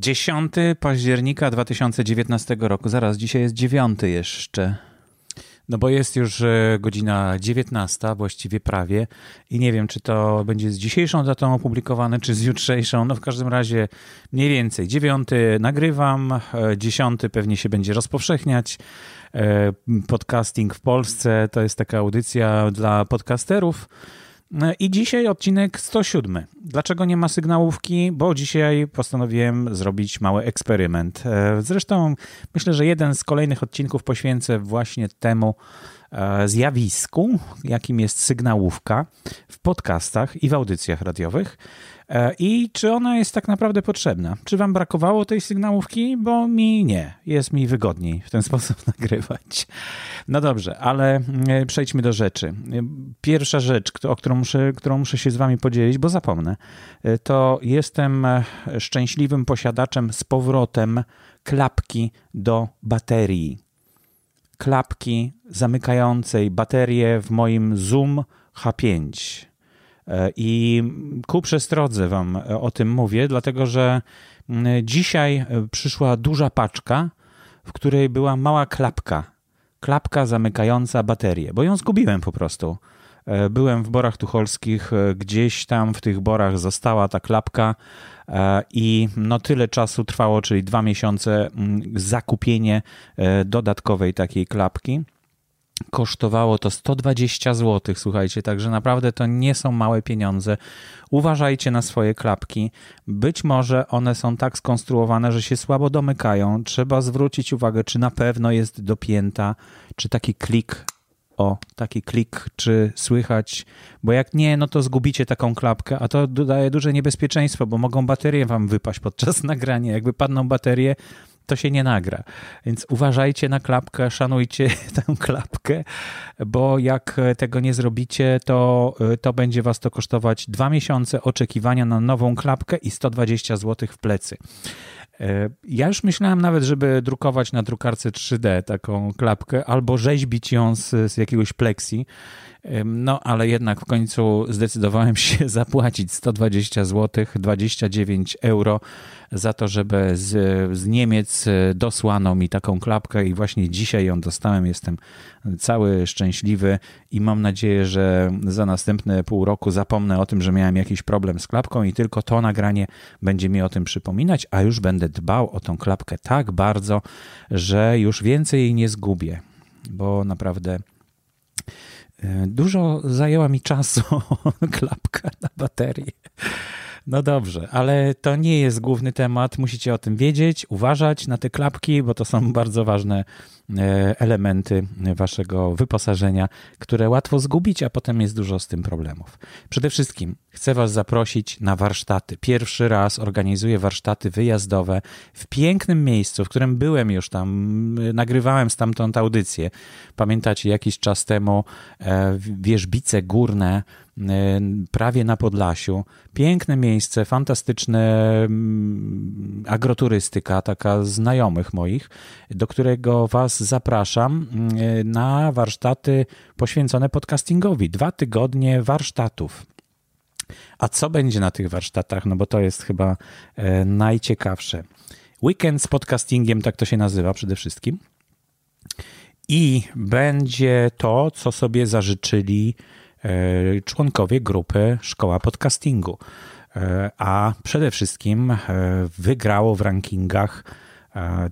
10 października 2019 roku. Zaraz, dzisiaj jest 9 jeszcze. No bo jest już e, godzina 19, właściwie prawie, i nie wiem, czy to będzie z dzisiejszą datą opublikowane, czy z jutrzejszą. No w każdym razie mniej więcej. 9 nagrywam, 10 e, pewnie się będzie rozpowszechniać. E, podcasting w Polsce to jest taka audycja dla podcasterów i dzisiaj odcinek 107. Dlaczego nie ma sygnałówki? Bo dzisiaj postanowiłem zrobić mały eksperyment. E, zresztą myślę, że jeden z kolejnych odcinków poświęcę właśnie temu e, zjawisku, jakim jest sygnałówka w podcastach i w audycjach radiowych. E, I czy ona jest tak naprawdę potrzebna? Czy wam brakowało tej sygnałówki? Bo mi nie. Jest mi wygodniej w ten sposób nagrywać. No dobrze, ale e, przejdźmy do rzeczy. Pierwsza rzecz, o którą muszę, którą muszę się z wami podzielić, bo zapomnę, e, to jestem szczęśliwym posiadaczem z powrotem klapki do baterii. Klapki zamykającej baterię w moim Zoom H5 E, I ku przestrodze Wam o tym mówię, dlatego że mm, dzisiaj e, przyszła duża paczka, w której była mała klapka. Klapka zamykająca baterię, bo ją zgubiłem po prostu. E, byłem w Borach Tucholskich, gdzieś tam w tych borach została ta klapka i no tyle czasu trwało, czyli dwa miesiące, mm, zakupienie dodatkowej takiej klapki. Kosztowało to 120 zł, słuchajcie, także naprawdę to nie są małe pieniądze. Uważajcie na swoje klapki. Być może one są tak skonstruowane, że się słabo domykają. Trzeba zwrócić uwagę, czy na pewno jest dopięta, czy taki klik o, taki klik, czy słychać, bo jak nie, no to zgubicie taką klapkę, a to daje duże niebezpieczeństwo, bo mogą baterie wam wypaść podczas nagrania. Jak wypadną baterie, to się nie nagra. Więc uważajcie na klapkę, szanujcie tę klapkę, bo jak tego nie zrobicie, to, to będzie was to kosztować dwa miesiące oczekiwania na nową klapkę i 120 zł w plecy. E, ja już myślałem nawet, żeby drukować na drukarce 3D taką klapkę albo rzeźbić ją z, z jakiegoś pleksji. No, ale jednak w końcu zdecydowałem się zapłacić 120 zł, 29 euro za to, żeby z, z Niemiec dosłano mi taką klapkę i właśnie dzisiaj ją dostałem. Jestem cały szczęśliwy i mam nadzieję, że za następne pół roku zapomnę o tym, że miałem jakiś problem z klapką i tylko to nagranie będzie mi o tym przypominać, a już będę dbał o tą klapkę tak bardzo, że już więcej jej nie zgubię, bo naprawdę e, dużo zajęła mi czasu klapka na baterię. No dobrze, ale to nie jest główny temat. Musicie o tym wiedzieć, uważać na te klapki, bo to są bardzo ważne e, elementy waszego wyposażenia, które łatwo zgubić, a potem jest dużo z tym problemów. Przede wszystkim chcę was zaprosić na warsztaty. Pierwszy raz organizuję warsztaty wyjazdowe w pięknym miejscu, w którym byłem już tam, nagrywałem stamtąd audycję. Pamiętacie, jakiś czas temu e, wieżbice górne prawie na Podlasiu. Piękne miejsce, fantastyczne mm, agroturystyka, taka znajomych moich, do którego Was zapraszam e, na warsztaty poświęcone podcastingowi. Dwa tygodnie warsztatów. A co będzie na tych warsztatach? No bo to jest chyba e, najciekawsze. Weekend z podcastingiem, tak to się nazywa przede wszystkim. I będzie to, co sobie zażyczyli członkowie grupy Szkoła Podcastingu. E, a przede wszystkim e, wygrało w rankingach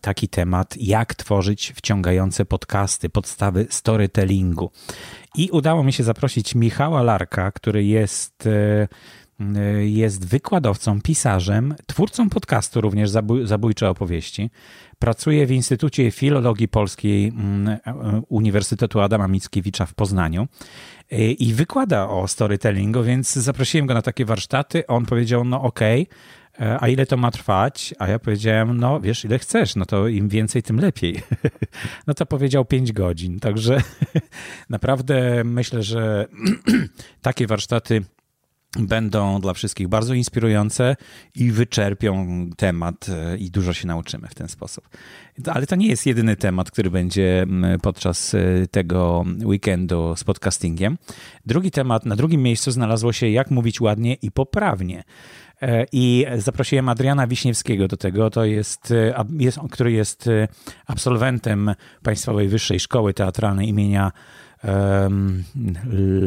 taki temat, jak tworzyć wciągające podcasty, podstawy storytellingu. I udało mi się zaprosić Michała Larka, który jest jest wykładowcą, pisarzem, twórcą podcastu również Zabój, Zabójcze Opowieści. Pracuje w Instytucie Filologii Polskiej mm, Uniwersytetu Adama Mickiewicza w Poznaniu i wykłada o storytellingu, więc zaprosiłem go na takie warsztaty. On powiedział, no okej, okay, a ile to ma trwać? A ja powiedziałem, no wiesz, ile chcesz, no to im więcej, tym lepiej. No to powiedział 5 godzin. Także naprawdę myślę, że takie warsztaty będą dla wszystkich bardzo inspirujące i wyczerpią temat e, i dużo się nauczymy w ten sposób. Ale to nie jest jedyny temat, który będzie podczas e, tego weekendu z podcastingiem. Drugi temat, na drugim miejscu znalazło się jak mówić ładnie i poprawnie. I zaprosiłem Adriana Wiśniewskiego do tego, to jest, jest który jest absolwentem Państwowej Wyższej Szkoły Teatralnej imienia um,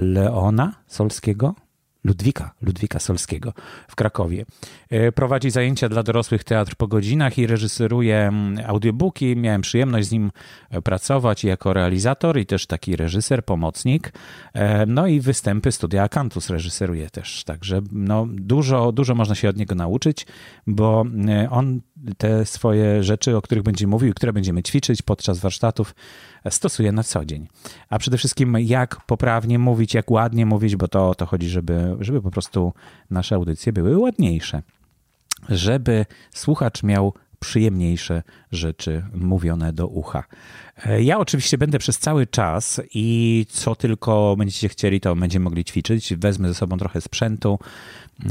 Leona Solskiego. Ludwika, Ludwika Solskiego w Krakowie. E, prowadzi zajęcia dla dorosłych teatr po godzinach i reżyseruje mm, audiobooki. Miałem przyjemność z nim e, pracować jako realizator i też taki reżyser, pomocnik. E, no i występy Studia Akantus reżyseruje też. Także no, dużo, dużo można się od niego nauczyć, bo on te swoje rzeczy, o których będzie mówił, które będziemy ćwiczyć podczas warsztatów, stosuje na co dzień. A przede wszystkim jak poprawnie mówić, jak ładnie mówić, bo to o to chodzi, żeby, żeby po prostu nasze audycje były ładniejsze. Żeby słuchacz miał przyjemniejsze rzeczy mówione do ucha. Ja oczywiście będę przez cały czas i co tylko będziecie chcieli, to będziemy mogli ćwiczyć. Wezmę ze sobą trochę sprzętu,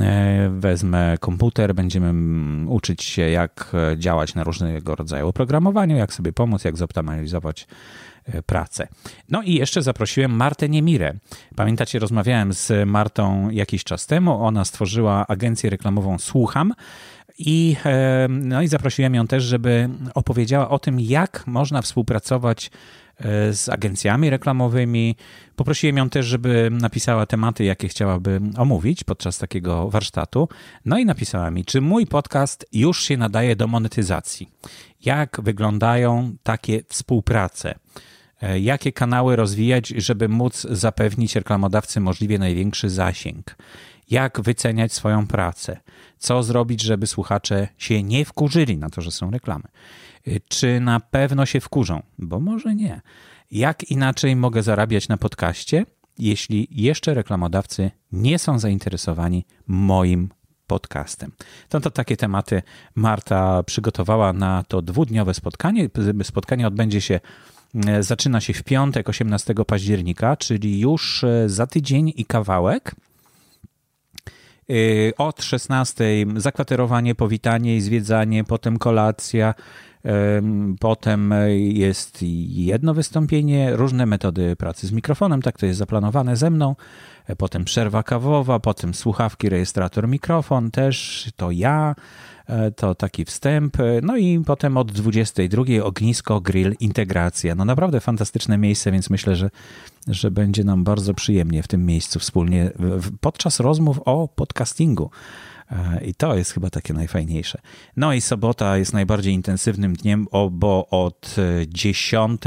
e, wezmę komputer, będziemy uczyć się, jak działać na różnego rodzaju oprogramowaniu, jak sobie pomóc, jak zoptymalizować e, pracę. No i jeszcze zaprosiłem Martę Niemirę. Pamiętacie, rozmawiałem z Martą jakiś czas temu. Ona stworzyła agencję reklamową Słucham. I, e, no i zaprosiłem ją też, żeby opowiedziała o tym, jak można współpracować e, z agencjami reklamowymi. Poprosiłem ją też, żeby napisała tematy, jakie chciałaby omówić podczas takiego warsztatu. No i napisała mi, czy mój podcast już się nadaje do monetyzacji. Jak wyglądają takie współprace? E, jakie kanały rozwijać, żeby móc zapewnić reklamodawcy możliwie największy zasięg? jak wyceniać swoją pracę, co zrobić, żeby słuchacze się nie wkurzyli na to, że są reklamy. Y, czy na pewno się wkurzą? Bo może nie. Jak inaczej mogę zarabiać na podcaście, jeśli jeszcze reklamodawcy nie są zainteresowani moim podcastem. To, to takie tematy Marta przygotowała na to dwudniowe spotkanie. Spotkanie odbędzie się, zaczyna się w piątek, 18 października, czyli już y, za tydzień i kawałek. Y, od 16 zakwaterowanie, powitanie i zwiedzanie, potem kolacja, Potem jest jedno wystąpienie, różne metody pracy z mikrofonem, tak to jest zaplanowane ze mną. E, potem przerwa kawowa, potem słuchawki, rejestrator, mikrofon, też to ja. E, to taki wstęp. E, no i potem od 22 ognisko, grill, integracja. No naprawdę fantastyczne miejsce, więc myślę, że, że będzie nam bardzo przyjemnie w tym miejscu wspólnie podczas rozmów o podcastingu. E, I to jest chyba takie najfajniejsze. No i sobota jest najbardziej intensywnym dniem, bo od 10,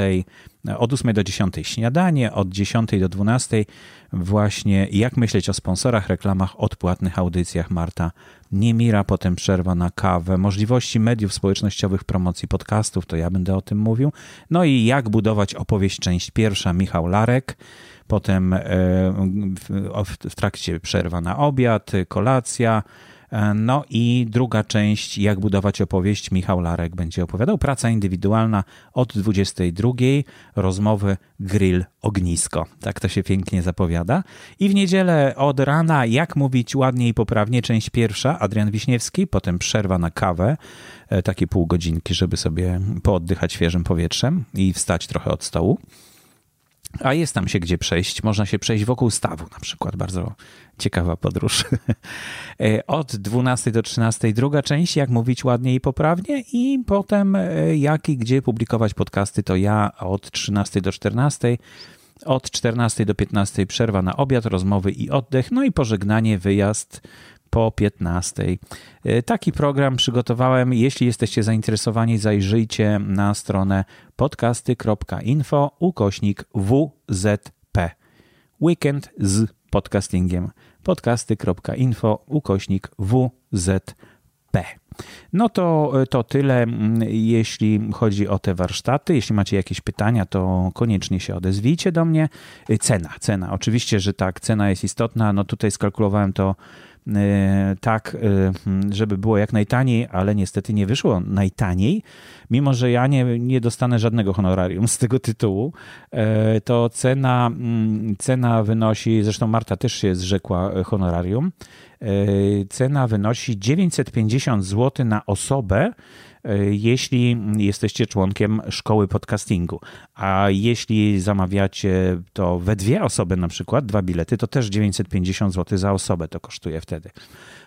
od 8 do 10 śniadanie, od 10 do 12 właśnie jak myśleć o sponsorach, reklamach, odpłatnych audycjach Marta Niemira, potem przerwa na kawę, możliwości mediów społecznościowych, promocji podcastów, to ja będę o tym mówił. No i jak budować opowieść, część pierwsza, Michał Larek, potem e, w trakcie przerwa na obiad, kolacja, no i druga część, jak budować opowieść, Michał Larek będzie opowiadał. Praca indywidualna od 22, rozmowy grill ognisko. Tak to się pięknie zapowiada. I w niedzielę od rana, jak mówić ładnie i poprawnie, część pierwsza, Adrian Wiśniewski, potem przerwa na kawę, e, takie pół godzinki, żeby sobie pooddychać świeżym powietrzem i wstać trochę od stołu. A jest tam się gdzie przejść. Można się przejść wokół stawu, na przykład. Bardzo ciekawa podróż. E, od 12 do 13 druga część, jak mówić ładnie i poprawnie, i potem e, jak i gdzie publikować podcasty, to ja od 13 do 14. Od 14 do 15 przerwa na obiad, rozmowy i oddech, no i pożegnanie, wyjazd po 15. E, taki program przygotowałem. Jeśli jesteście zainteresowani, zajrzyjcie na stronę podcasty.info ukośnik WZP. Weekend z podcastingiem. podcasty.info ukośnik WZP. No to, to tyle, mm, jeśli chodzi o te warsztaty. Jeśli macie jakieś pytania, to koniecznie się odezwijcie do mnie. E, cena, cena. Oczywiście, że tak, cena jest istotna. No tutaj skalkulowałem to E, tak, e, żeby było jak najtaniej, ale niestety nie wyszło najtaniej. Mimo, że ja nie, nie dostanę żadnego honorarium z tego tytułu, e, to cena, mm, cena wynosi, zresztą Marta też się zrzekła honorarium, cena wynosi 950 zł na osobę E, jeśli jesteście członkiem szkoły podcastingu. A jeśli zamawiacie to we dwie osoby, na przykład dwa bilety, to też 950 zł za osobę to kosztuje wtedy.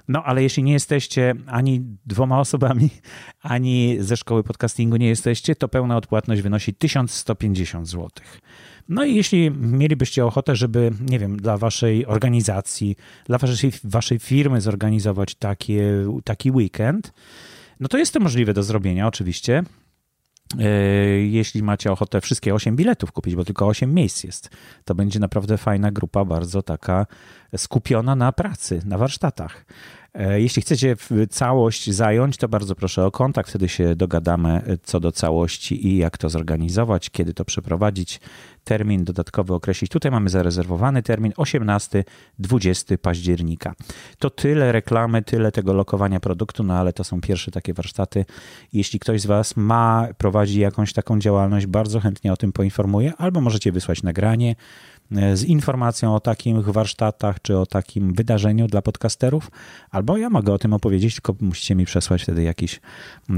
No ale jeśli nie jesteście ani dwoma osobami, ani ze szkoły podcastingu nie jesteście, to pełna odpłatność wynosi 1150 zł. No i jeśli mielibyście ochotę, żeby, nie wiem, dla waszej organizacji, dla waszej, waszej firmy zorganizować takie, taki weekend, no to jest to możliwe do zrobienia oczywiście. E, jeśli macie ochotę wszystkie 8 biletów kupić, bo tylko 8 miejsc jest, to będzie naprawdę fajna grupa, bardzo taka skupiona na pracy, na warsztatach. E, jeśli chcecie całość zająć, to bardzo proszę o kontakt, wtedy się dogadamy e, co do całości i jak to zorganizować, kiedy to przeprowadzić, termin dodatkowy określić. Tutaj mamy zarezerwowany termin 18-20 października. To tyle reklamy, tyle tego lokowania produktu, no ale to są pierwsze takie warsztaty. Jeśli ktoś z Was ma, prowadzi jakąś taką działalność, bardzo chętnie o tym poinformuję, albo możecie wysłać nagranie z informacją o takich warsztatach czy o takim wydarzeniu dla podcasterów, albo ja mogę o tym opowiedzieć, tylko musicie mi przesłać wtedy jakiś,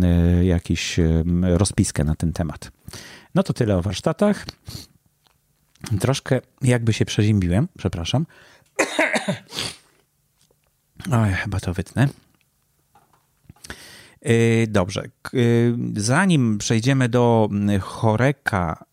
e, jakiś e, rozpiskę na ten temat. No to tyle o warsztatach. Troszkę jakby się przezimbiłem, przepraszam. Oj, chyba to wytnę. E, dobrze. Zanim przejdziemy do Choreka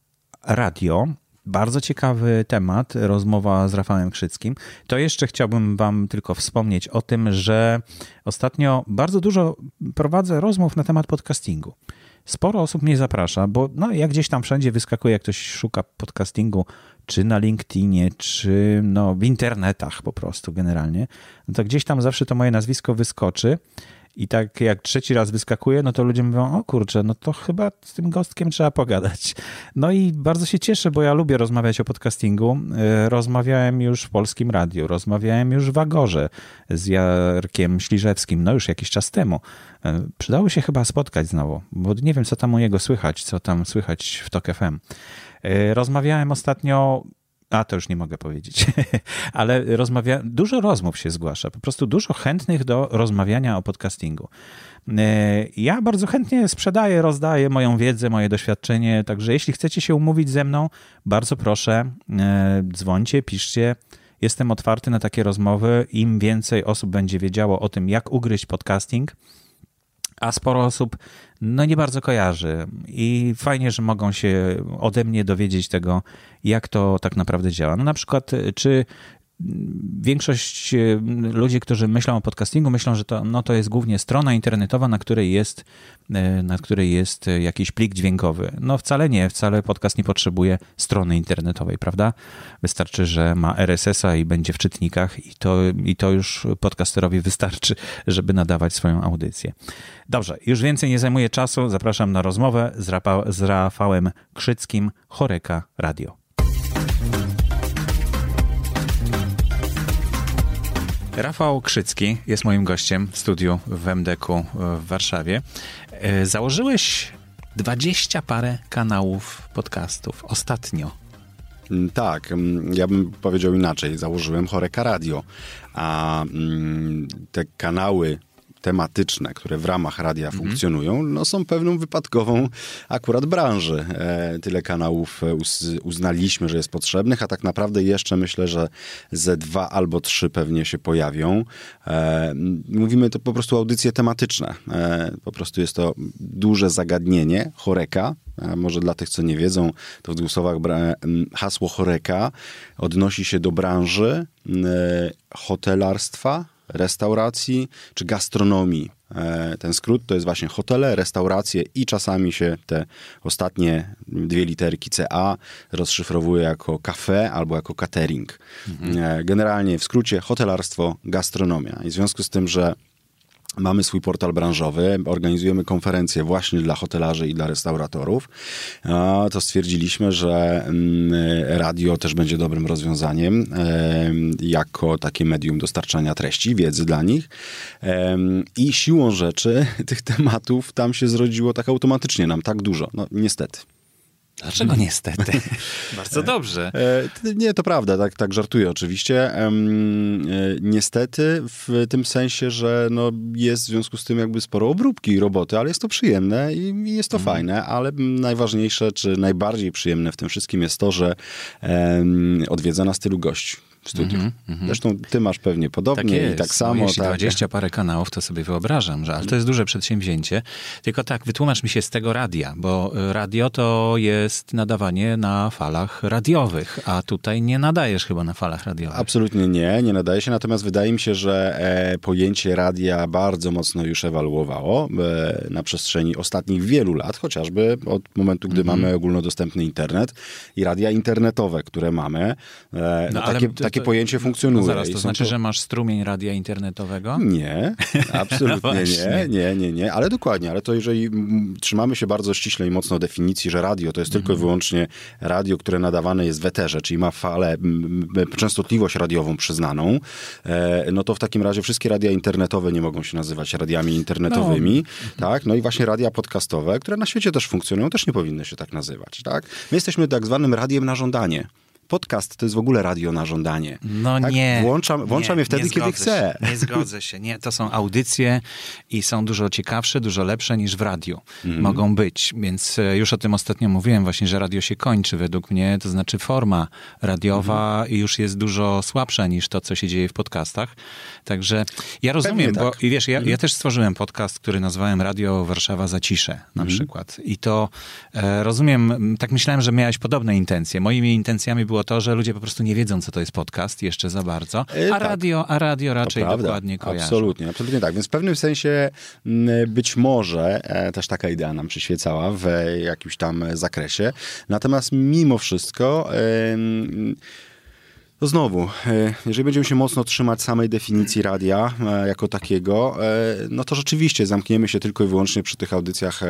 Radio, bardzo ciekawy temat, rozmowa z Rafałem Krzyckim. To jeszcze chciałbym Wam tylko wspomnieć o tym, że ostatnio bardzo dużo prowadzę rozmów na temat podcastingu. Sporo osób mnie zaprasza, bo no, jak gdzieś tam wszędzie wyskakuje, jak ktoś szuka podcastingu, czy na LinkedInie, czy no, w internetach po prostu generalnie, no to gdzieś tam zawsze to moje nazwisko wyskoczy. I tak jak trzeci raz wyskakuje, no to ludzie mówią, o kurczę, no to chyba z tym gostkiem trzeba pogadać. No i bardzo się cieszę, bo ja lubię rozmawiać o podcastingu. E, rozmawiałem już w Polskim Radiu, rozmawiałem już w Agorze z Jarkiem Śliżewskim, no już jakiś czas temu. E, przydało się chyba spotkać znowu, bo nie wiem, co tam u niego słychać, co tam słychać w TOK FM. E, rozmawiałem ostatnio a to już nie mogę powiedzieć, ale rozmawia, dużo rozmów się zgłasza, po prostu dużo chętnych do rozmawiania o podcastingu. E, ja bardzo chętnie sprzedaję, rozdaję moją wiedzę, moje doświadczenie, także jeśli chcecie się umówić ze mną, bardzo proszę, e, dzwońcie, piszcie. Jestem otwarty na takie rozmowy. Im więcej osób będzie wiedziało o tym, jak ugryźć podcasting, a sporo osób no nie bardzo kojarzy i fajnie, że mogą się ode mnie dowiedzieć tego, jak to tak naprawdę działa. No na przykład, czy większość e, ludzi, którzy myślą o podcastingu, myślą, że to, no to jest głównie strona internetowa, na której, jest, e, na której jest jakiś plik dźwiękowy. No wcale nie, wcale podcast nie potrzebuje strony internetowej, prawda? Wystarczy, że ma RSS-a i będzie w czytnikach i to, i to już podcasterowi wystarczy, żeby nadawać swoją audycję. Dobrze, już więcej nie zajmuję czasu. Zapraszam na rozmowę z, Rapa, z Rafałem Krzyckim, Choreka Radio. Rafał Krzycki jest moim gościem w studiu w MDK w Warszawie. E, założyłeś dwadzieścia parę kanałów podcastów ostatnio. Mm, tak, mm, ja bym powiedział inaczej. Założyłem Choreka Radio, a mm, te kanały tematyczne, które w ramach radia mhm. funkcjonują, no są pewną wypadkową akurat branży. E, tyle kanałów e, uz, uznaliśmy, że jest potrzebnych, a tak naprawdę jeszcze myślę, że ze dwa albo trzy pewnie się pojawią. E, mówimy to po prostu audycje tematyczne. E, po prostu jest to duże zagadnienie, choreka, e, może dla tych, co nie wiedzą, to w dwóch słowach hasło choreka odnosi się do branży e, hotelarstwa, restauracji czy gastronomii. E, ten skrót to jest właśnie hotele, restauracje i czasami się te ostatnie dwie literki CA rozszyfrowuje jako kafe albo jako catering. Mhm. E, generalnie w skrócie hotelarstwo, gastronomia. I w związku z tym, że Mamy swój portal branżowy, organizujemy konferencje właśnie dla hotelarzy i dla restauratorów. To stwierdziliśmy, że mm, radio też będzie dobrym rozwiązaniem jako takie medium dostarczania treści, wiedzy dla nich. I siłą rzeczy tych tematów tam się zrodziło tak automatycznie, nam tak dużo. No niestety. Dlaczego niestety? Bardzo dobrze. E, nie, to prawda, tak, tak żartuję oczywiście. E, niestety w tym sensie, że no jest w związku z tym jakby sporo obróbki i roboty, ale jest to przyjemne i jest to mhm. fajne, ale najważniejsze, czy najbardziej przyjemne w tym wszystkim jest to, że odwiedza nas tylu gości w studiu. Mm -hmm. Zresztą ty masz pewnie podobnie tak jest. i tak samo. No, jeśli tak. 20 parę kanałów, to sobie wyobrażam, że ale to jest duże przedsięwzięcie. Tylko tak, wytłumacz mi się z tego radia, bo radio to jest nadawanie na falach radiowych, a tutaj nie nadajesz chyba na falach radiowych. Absolutnie nie, nie nadaje się, natomiast wydaje mi się, że e, pojęcie radia bardzo mocno już ewoluowało e, na przestrzeni ostatnich wielu lat, chociażby od momentu, gdy mm -hmm. mamy ogólnodostępny internet i radia internetowe, które mamy. E, no, no takie, to, takie pojęcie funkcjonuje. No zaraz, to znaczy, to... że masz strumień radia internetowego? Nie, absolutnie no nie, nie, nie, nie, ale dokładnie, ale to jeżeli trzymamy się bardzo ściśle i mocno definicji, że radio to jest tylko i mhm. wyłącznie radio, które nadawane jest w eterze, czyli ma falę, częstotliwość radiową przyznaną, e, no to w takim razie wszystkie radia internetowe nie mogą się nazywać radiami internetowymi, no. tak? No i właśnie radia podcastowe, które na świecie też funkcjonują, też nie powinny się tak nazywać, tak? My jesteśmy tak zwanym radiem na żądanie podcast to jest w ogóle radio na żądanie. No tak? nie. Włączam, włączam nie, je wtedy, kiedy chcę. nie zgodzę się. Nie, to są audycje i są dużo ciekawsze, dużo lepsze niż w radiu. Mm. Mogą być. Więc e, już o tym ostatnio mówiłem właśnie, że radio się kończy według mnie. To znaczy forma radiowa mm. już jest dużo słabsza niż to, co się dzieje w podcastach. Także ja rozumiem, tak. bo i wiesz, ja, mm. ja, też stworzyłem podcast, który nazwałem Radio Warszawa za ciszę na mm. przykład. I to e, rozumiem, tak myślałem, że miałeś podobne intencje. Moimi intencjami było było to, że ludzie po prostu nie wiedzą, co to jest podcast jeszcze za bardzo, e, a, tak. radio, a radio raczej dokładnie kojarzy. Absolutnie, absolutnie tak. Więc w pewnym sensie być może e, też taka idea nam przyświecała w jakimś tam zakresie. Natomiast mimo wszystko to znowu, e, jeżeli będziemy się mocno trzymać samej definicji radia e, jako takiego, e, no to rzeczywiście zamkniemy się tylko i wyłącznie przy tych audycjach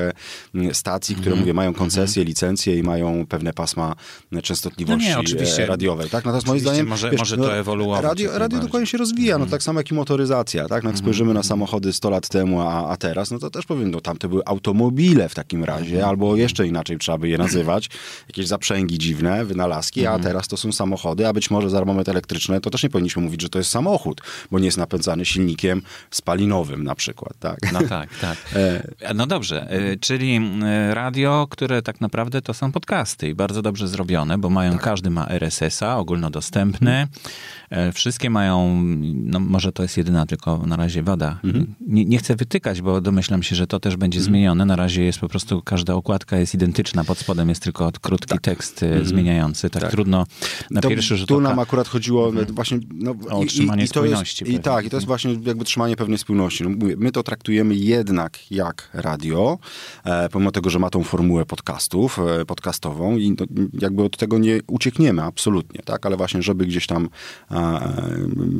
stacji, które, mm. mówię, mają koncesje, mm. licencje i mają pewne pasma częstotliwości no nie, oczywiście. radiowej. Tak? Natomiast moim zdaniem... Może, wiesz, może to no, ewoluować. Radio, radio dokładnie się rozwija, no tak samo jak i motoryzacja. Tak? No, jak spojrzymy na samochody 100 lat temu, a, a teraz, no to też powiem, no tamte były automobile w takim razie, albo jeszcze inaczej trzeba by je nazywać. Jakieś zaprzęgi dziwne, wynalazki, a teraz to są samochody, a być może za moment elektryczne, to też nie powinniśmy mówić, że to jest samochód, bo nie jest napędzany silnikiem spalinowym na przykład, tak? No tak, tak. E, no dobrze, e, czyli radio, które tak naprawdę to są podcasty i bardzo dobrze zrobione, bo mają, tak. każdy ma RSS-a ogólnodostępny. E, wszystkie mają, no może to jest jedyna tylko na razie wada. Mhm. Nie, nie, chcę wytykać, bo domyślam się, że to też będzie mhm. zmienione. Na razie jest po prostu, każda okładka jest identyczna, pod spodem jest tylko krótki tak. tekst mhm. zmieniający. Tak, tak, trudno na to, pierwszy rzut Tu nam akurat chodziło mhm. właśnie no, o utrzymanie i, i spójności. Jest, I tak, i to jest właśnie jakby trzymanie pewnej spójności. No, my to traktujemy jednak jak radio, e, pomimo tego, że ma tą formułę podcastów, e, podcastową i no, jakby od tego nie uciekniemy absolutnie, tak, ale właśnie, żeby gdzieś tam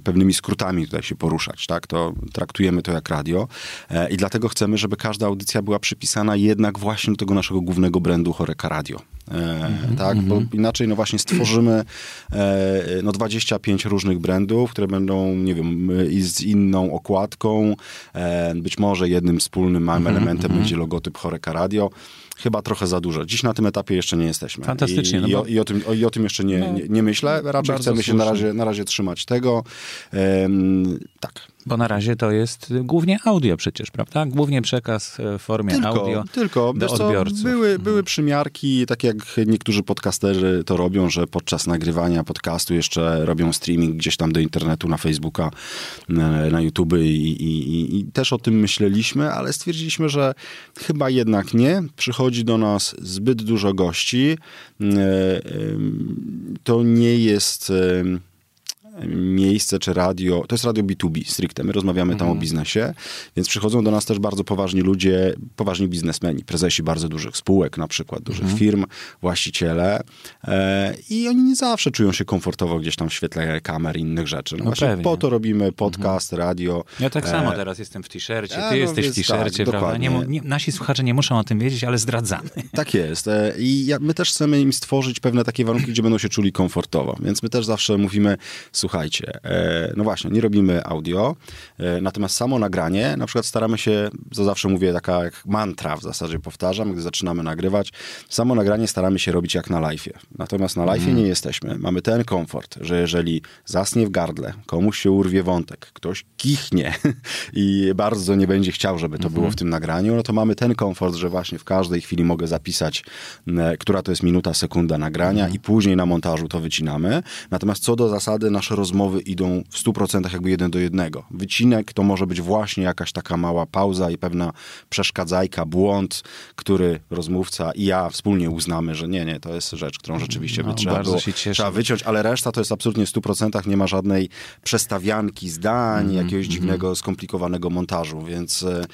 pewnymi skrótami tutaj się poruszać, tak? To traktujemy to jak radio e, i dlatego chcemy, żeby każda audycja była przypisana jednak właśnie do tego naszego głównego brandu Horeka Radio. Mm-hmm, tak, bo mhm. inaczej no właśnie stworzymy e, no 25 różnych brandów, które będą, nie wiem, i z inną okładką, być może jednym wspólnym małym mm-hmm, elementem mm-hmm. będzie logotyp Horeka Radio chyba trochę za dużo. Dziś na tym etapie jeszcze nie jesteśmy. Fantastycznie. I, no i, o, i, o, tym, o, i o tym jeszcze nie, no, nie, nie myślę. Raczej chcemy słusznie. się na razie, na razie trzymać tego. Um, tak. Bo na razie to jest głównie audio przecież, prawda? Głównie przekaz w formie tylko, audio tylko. do Wiesz odbiorców. Co, były, mhm. były przymiarki, tak jak niektórzy podcasterzy to robią, że podczas nagrywania podcastu jeszcze robią streaming gdzieś tam do internetu, na Facebooka, e, na YouTube i, i, i też o tym myśleliśmy, ale stwierdziliśmy, że chyba jednak nie. Przychodzi do nas zbyt dużo gości. E, to nie jest miejsce czy radio, to jest radio B2B stricte, my rozmawiamy tam mhm. o biznesie, więc przychodzą do nas też bardzo poważni ludzie, poważni biznesmeni, prezesi bardzo dużych spółek, na przykład dużych mhm. firm, właściciele e, i oni nie zawsze czują się komfortowo gdzieś tam w świetle kamer i innych rzeczy. No, no właśnie po to robimy podcast, mhm. radio. Ja tak samo e, teraz jestem w t-shircie, ty no, jesteś w t-shircie, tak, prawda? Nie, nie, nasi słuchacze nie muszą o tym wiedzieć, ale zdradzamy. Tak jest e, i ja, my też chcemy im stworzyć pewne takie warunki, gdzie będą się czuli komfortowo, więc my też zawsze mówimy, słuchajcie, e, no właśnie, nie robimy audio, e, natomiast samo nagranie, na przykład staramy się, to zawsze mówię, taka jak mantra w zasadzie powtarzam, gdy zaczynamy nagrywać, samo nagranie staramy się robić jak na live'ie. Natomiast na live'ie mm. nie jesteśmy. Mamy ten komfort, że jeżeli zasnie w gardle, komuś się urwie wątek, ktoś kichnie i bardzo nie będzie chciał, żeby to mm -hmm. było w tym nagraniu, no to mamy ten komfort, że właśnie w każdej chwili mogę zapisać, która to jest minuta, sekunda nagrania mm. i później na montażu to wycinamy. Natomiast co do zasady, nasz nasze rozmowy idą w 100% jakby jeden do jednego. Wycinek to może być właśnie jakaś taka mała pauza i pewna przeszkadzajka, błąd, który rozmówca i ja wspólnie uznamy, że nie, nie, to jest rzecz, którą rzeczywiście No, by trzeba, było, trzeba wyciąć, ale reszta to jest absolutnie w 100% nie ma żadnej przestawianki zdań, Mhm, jakiegoś dziwnego, skomplikowanego montażu, więc e,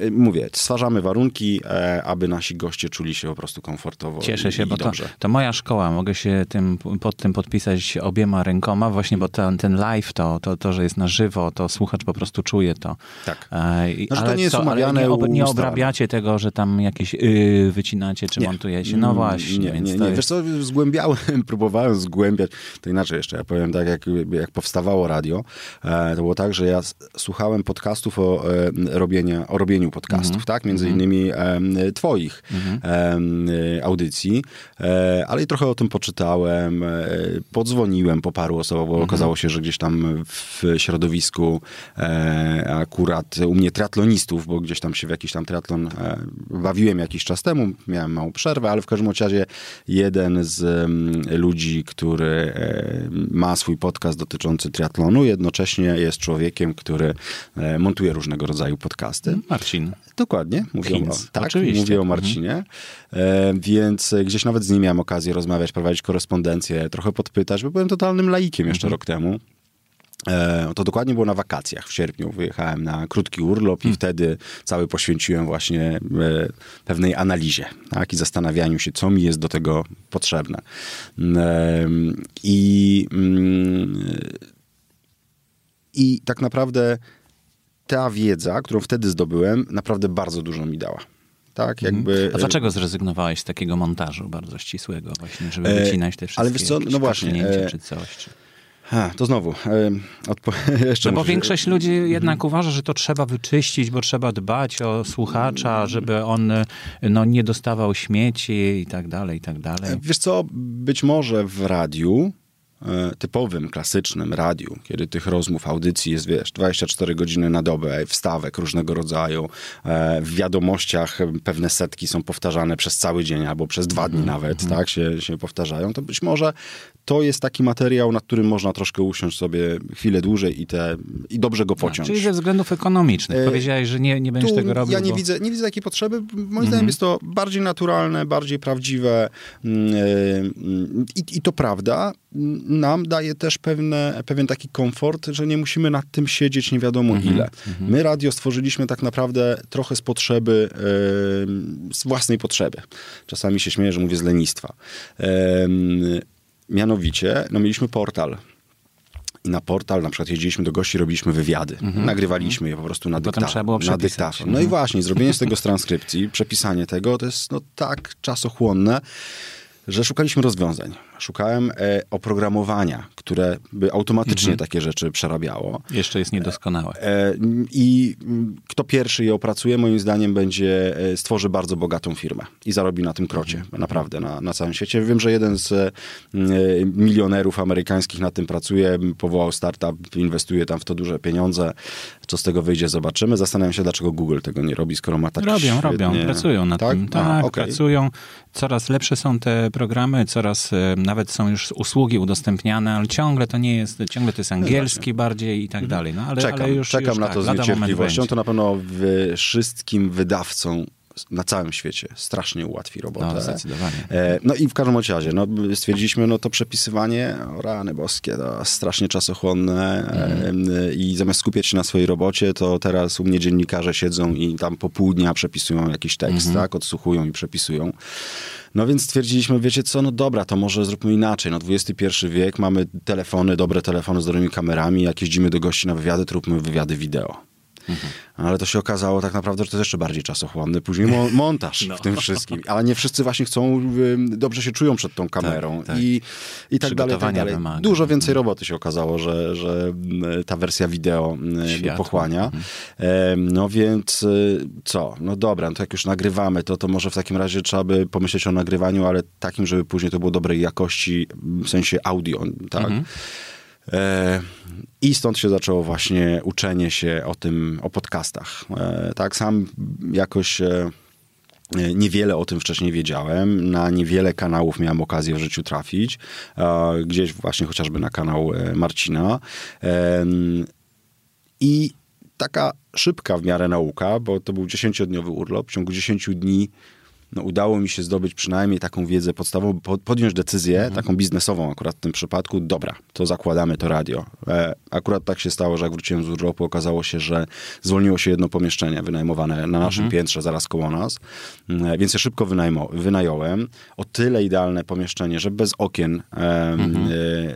e, mówię, stwarzamy warunki, e, aby nasi goście czuli się po prostu komfortowo Cieszę się, i bo to, to moja szkoła. Mogę się tym, pod tym podpisać obiema rękoma, właśnie bo ten, ten live, to, to, to, że jest na żywo, to słuchacz po prostu czuje to. Tak. E, i- Znaczy, to nie jest co, ale umawiane, nie, ob, nie obrabiacie tego, że tam jakieś y, wycinacie, czy Nie. montujecie. No Mm, właśnie, Nie, więc nie, to nie. jest... Wiesz co, zgłębiałem, próbowałem zgłębiać, to inaczej jeszcze, ja powiem tak, jak, jak powstawało radio, e, to było tak, że ja słuchałem podcastów o, e, robienia, o robieniu podcastów, Mhm. tak, między innymi e, twoich e, audycji, e, ale i trochę o tym poczytałem, podzwoniłem po paru osobach, Mhm. bo okazało się, że gdzieś tam w środowisku e, akurat u mnie triatlonistów, bo gdzieś tam się w jakiś tam triatlon e, bawiłem jakiś czas temu, miałem małą przerwę, ale w każdym razie jeden z mm, ludzi, który e, ma swój podcast dotyczący triatlonu, jednocześnie jest człowiekiem, który e, montuje różnego rodzaju podcasty. Marcin. Dokładnie, mówię o, tak, oczywiście. mówię o Mhm. Marcinie, e, więc e, gdzieś nawet z nim miałem okazję rozmawiać, prowadzić korespondencję, trochę podpytać, bo byłem totalnym laikiem jeszcze Mhm. rok temu. E, To dokładnie było na wakacjach w sierpniu. Wyjechałem na krótki urlop Hmm. i wtedy cały poświęciłem właśnie e, pewnej analizie tak? i zastanawianiu się, co mi jest do tego potrzebne. E, I, mm, i tak naprawdę ta wiedza, którą wtedy zdobyłem, naprawdę bardzo dużo mi dała. Tak, jakby... Mhm. A dlaczego zrezygnowałeś z takiego montażu bardzo ścisłego właśnie, żeby E, wycinać te wszystkie ale wiesz co, no właśnie, e, czy coś? Czy... Ha, to znowu, e, odpo- jeszcze No bo muszę- większość ludzi jednak uważa, że to trzeba wyczyścić, bo trzeba dbać o słuchacza, żeby on no, nie dostawał śmieci i tak dalej, i tak dalej. Wiesz co, być może w radiu, e, typowym, klasycznym radiu, kiedy tych rozmów, audycji jest, wiesz, 24 godziny na dobę, wstawek różnego rodzaju, e, w wiadomościach pewne setki są powtarzane przez cały dzień albo przez dwa Mhm, dni nawet, tak, się, się powtarzają, to być może to jest taki materiał, nad którym można troszkę usiąść sobie chwilę dłużej i, te, i dobrze go pociąć. Czyli ze względów ekonomicznych. E, Powiedziałeś, że nie, nie będziesz tego robił. Ja nie, bo... widzę, nie widzę takiej potrzeby. Moim Mhm. zdaniem jest to bardziej naturalne, bardziej prawdziwe mm, e, i, i to prawda mm, nam daje też pewne, pewien taki komfort, że nie musimy nad tym siedzieć nie wiadomo Mhm. ile. My radio stworzyliśmy tak naprawdę trochę z potrzeby, e, z własnej potrzeby. Czasami się śmieję, że mówię z lenistwa. E, mianowicie, no mieliśmy portal. I na portal na przykład jeździliśmy do gości, robiliśmy wywiady. Nagrywaliśmy je po prostu na, Mhm. Dykta- na dyktafon. No Mhm. i właśnie, zrobienie z tego z transkrypcji, przepisanie tego, to jest no, tak czasochłonne, że szukaliśmy rozwiązań. Szukałem e, oprogramowania, które by automatycznie Mhm. takie rzeczy przerabiało. Jeszcze jest niedoskonałe. E, I mm, kto pierwszy je opracuje, moim zdaniem, będzie e, stworzy bardzo bogatą firmę i zarobi na tym krocie, Mhm. naprawdę, na, na całym świecie. Wiem, że jeden z e, milionerów amerykańskich nad tym pracuje, powołał startup, inwestuje tam w to duże pieniądze. Co z tego wyjdzie, zobaczymy. Zastanawiam się, dlaczego Google tego nie robi, skoro ma tak robią, świetnie... robią, pracują nad tak? tym. A, Tak, okej. pracują. Coraz lepsze są te programy, coraz e, nawet są już usługi udostępniane, ale ciągle to nie jest, ciągle to jest angielski bardziej i tak dalej. No, ale, czekam, ale już, czekam już na tak, to z niecierpliwością. To na pewno wszystkim wydawcom na całym świecie strasznie ułatwi robotę. No, zdecydowanie. E, No i w każdym razie, no, stwierdziliśmy, no to przepisywanie, o rany boskie, to strasznie czasochłonne e, i zamiast skupiać się na swojej robocie, to teraz u mnie dziennikarze siedzą i tam po pół dnia przepisują jakiś tekst, Mhm. tak, odsłuchują i przepisują. No więc stwierdziliśmy, wiecie co, no dobra, to może zróbmy inaczej. No XXI wiek, mamy telefony, dobre telefony z dobrymi kamerami, jak jeździmy do gości na wywiady, to róbmy wywiady wideo. Mhm. Ale to się okazało tak naprawdę, że to jest jeszcze bardziej czasochłonny. Później mo- montaż No. w tym wszystkim. Ale nie wszyscy właśnie chcą, dobrze się czują przed tą kamerą. tak. I, I tak dalej, tak dalej. wymaga. Dużo więcej roboty się okazało, że, że y, ta wersja wideo y, Światło. pochłania. Mhm. No więc y, co? No dobra, no to jak już nagrywamy, to, to może w takim razie trzeba by pomyśleć o nagrywaniu, ale takim, żeby później to było dobrej jakości, w sensie audio, tak? Mhm. E, I stąd się zaczęło właśnie uczenie się o tym, o podcastach. E, tak, sam jakoś e, niewiele o tym wcześniej wiedziałem, na niewiele kanałów miałem okazję w życiu trafić, gdzieś właśnie chociażby na kanał Marcina. I taka szybka w miarę nauka, bo to był 10-dniowy urlop. W ciągu 10 dni no, udało mi się zdobyć przynajmniej taką wiedzę podstawową, podjąć decyzję, mhm. taką biznesową akurat w tym przypadku, dobra, to zakładamy to radio. E, akurat tak się stało, że jak wróciłem z urlopu, okazało się, że zwolniło się jedno pomieszczenie wynajmowane na naszym mhm. piętrze, zaraz koło nas, e, więc ja szybko wynajmo, wynająłem. O tyle idealne pomieszczenie, że bez okien, e, mhm. E, e,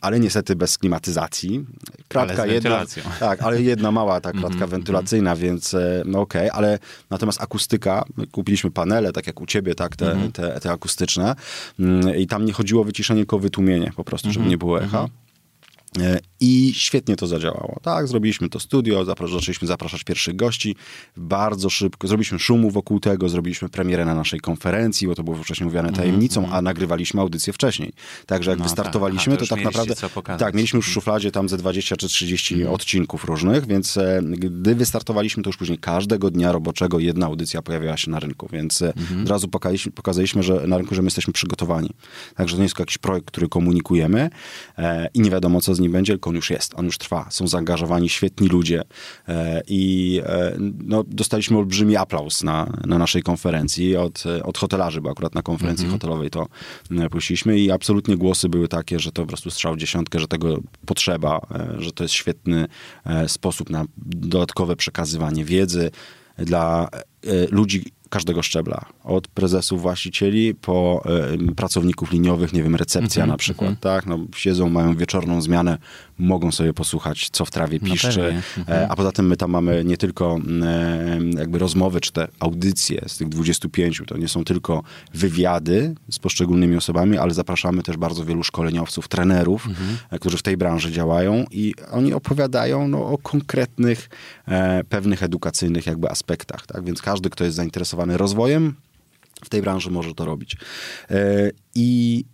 ale niestety bez klimatyzacji. Kratka ale jedna, tak, ale jedna mała ta kratka mhm. wentylacyjna, więc e, no okej, okay, ale natomiast akustyka, kupiliśmy panele, tak jak u ciebie, tak, te, mhm. te, te akustyczne mm, i tam nie chodziło o wyciszenie, tylko o wytłumienie po prostu, żeby mhm. nie było echa. E, I świetnie to zadziałało. Tak, zrobiliśmy to studio, zaczęliśmy zapraszać pierwszych gości. Bardzo szybko zrobiliśmy szumu wokół tego, zrobiliśmy premierę na naszej konferencji, bo to było wcześniej mówione mhm, tajemnicą, mm, a nagrywaliśmy audycję wcześniej. Także jak no, wystartowaliśmy, tak. to, to tak naprawdę. Tak, mieliśmy już w szufladzie tam ze 20 czy 30 mm. odcinków różnych, więc e, gdy wystartowaliśmy, to już później każdego dnia roboczego jedna audycja pojawiała się na rynku, więc mm od razu pokazaliśmy, pokazaliśmy, że na rynku, że my jesteśmy przygotowani. Także to nie jest jakiś projekt, który komunikujemy e, i nie wiadomo, co z nim będzie, tylko on już jest, on już trwa. Są zaangażowani świetni ludzie e, i e, no, dostaliśmy olbrzymi aplauz na, na naszej konferencji od, od hotelarzy, bo akurat na konferencji mm -hmm. hotelowej to e, puściliśmy i absolutnie głosy były takie, że to po prostu strzał w dziesiątkę, że tego potrzeba, że to jest świetny sposób na dodatkowe przekazywanie wiedzy dla ludzi każdego szczebla. Od prezesów, właścicieli po y, pracowników liniowych, nie wiem, recepcja mm -hmm, na przykład, mm -hmm. tak? No, siedzą, mają wieczorną zmianę, mogą sobie posłuchać, co w trawie no piszczy. Mm -hmm. a poza tym my tam mamy nie tylko y, jakby rozmowy, czy te audycje z tych 25, to nie są tylko wywiady z poszczególnymi osobami, ale zapraszamy też bardzo wielu szkoleniowców, trenerów, mhm. którzy w tej branży działają i oni opowiadają no, o konkretnych, e, pewnych edukacyjnych jakby aspektach, tak? Więc każdy, kto jest zainteresowany zainteresowany rozwojem, w tej branży może to robić. E, I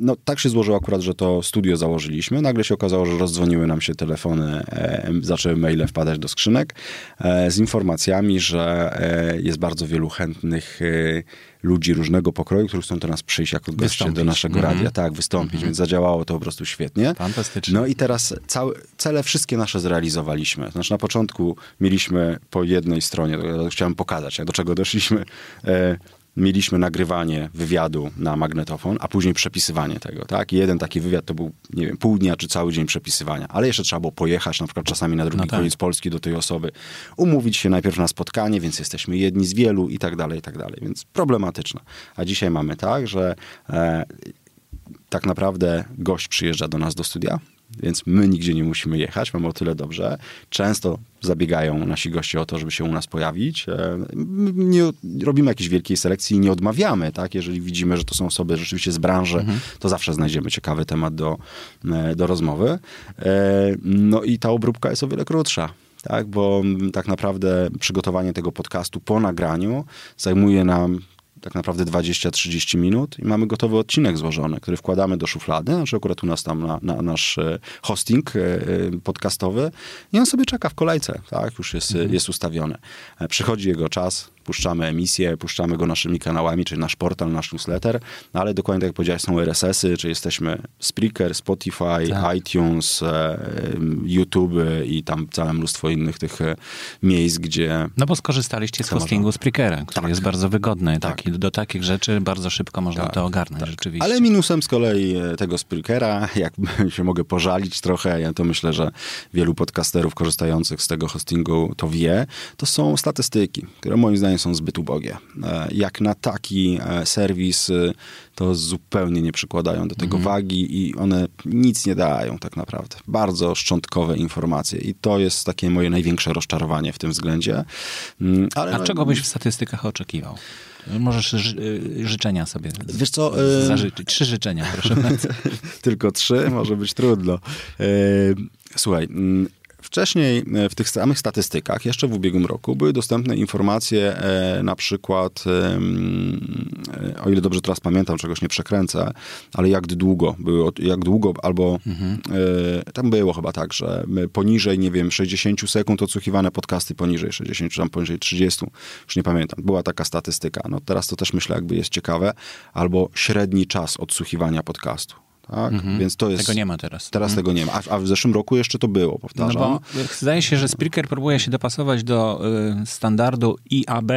no, tak się złożyło akurat, że to studio założyliśmy. Nagle się okazało, że rozdzwoniły nam się telefony, zaczęły maile wpadać do skrzynek e, z informacjami, że e, jest bardzo wielu chętnych ludzi różnego pokroju, którzy chcą do nas przyjść jako goście do naszego mm -hmm. radia, tak, wystąpić, mm -hmm. więc zadziałało to po prostu świetnie. Fantastycznie. No i teraz całe, cele wszystkie nasze zrealizowaliśmy. Znaczy na początku mieliśmy po jednej stronie, chciałem pokazać, do czego doszliśmy, e, mieliśmy nagrywanie wywiadu na magnetofon, a później przepisywanie tego, tak? I jeden taki wywiad to był, nie wiem, pół dnia czy cały dzień przepisywania, ale jeszcze trzeba było pojechać na przykład czasami na drugi no tak. koniec Polski do tej osoby, umówić się najpierw na spotkanie, więc jesteśmy jedni z wielu i tak dalej, i tak dalej, więc problematyczne. A dzisiaj mamy tak, że e, tak naprawdę gość przyjeżdża do nas do studia, więc my nigdzie nie musimy jechać, mamy o tyle dobrze. Często zabiegają nasi goście o to, żeby się u nas pojawić. E, nie robimy jakiejś wielkiej selekcji i nie odmawiamy, tak? Jeżeli widzimy, że to są osoby rzeczywiście z branży, mhm. to zawsze znajdziemy ciekawy temat do, e, do rozmowy. E, no i ta obróbka jest o wiele krótsza tak? bo tak naprawdę przygotowanie tego podcastu po nagraniu zajmuje nam tak naprawdę 20-30 minut i mamy gotowy odcinek złożony, który wkładamy do szuflady, znaczy akurat u nas tam na, na nasz e, hosting e, e, podcastowy i on sobie czeka w kolejce, tak, już jest, mhm. jest ustawiony. Przychodzi jego czas, puszczamy emisję, puszczamy go naszymi kanałami, czyli nasz portal, nasz newsletter, no ale dokładnie tak jak powiedziałeś, są RSS-y, czy jesteśmy Spreaker, Spotify, tak. iTunes, e, YouTube i tam całe mnóstwo innych tych e, miejsc, gdzie... No bo skorzystaliście z hostingu Spreakera, który tak. jest bardzo wygodny. Tak. Taki, do takich rzeczy bardzo szybko można tak, to ogarnąć tak. rzeczywiście. Ale minusem z kolei e, tego Spreakera, jak się mogę pożalić trochę, ja to myślę, że wielu podcasterów korzystających z tego hostingu to wie, to są statystyki, które moim zdaniem są zbyt ubogie. E, jak na taki e, serwis e, to zupełnie nie przykładają do tego mhm. wagi i one nic nie dają tak naprawdę. Bardzo szczątkowe informacje i to jest takie moje największe rozczarowanie w tym względzie. Mm, ale A no, czego byś w statystykach oczekiwał? Możesz ży życzenia sobie Wiesz co, zażyczyć. Trzy życzenia, proszę bardzo. Tylko trzy? Może być trudno. Słuchaj, mm, Wcześniej w tych samych statystykach, jeszcze w ubiegłym roku, były dostępne informacje na przykład, o ile dobrze teraz pamiętam, czegoś nie przekręcę, ale jak długo były, jak długo albo mhm. tam było chyba tak, że poniżej, nie wiem, 60 sekund odsłuchiwane podcasty poniżej 60, czy tam poniżej 30, już nie pamiętam. Była taka statystyka. No teraz to też myślę jakby jest ciekawe. Albo średni czas odsłuchiwania podcastu. Tak? Mhm. Więc to jest... Tego nie ma teraz. Teraz mhm. tego nie ma. A, a, w zeszłym roku jeszcze to było, powtarzam. No bo zdaje się, że Spreaker próbuje się dopasować do y, standardu IAB,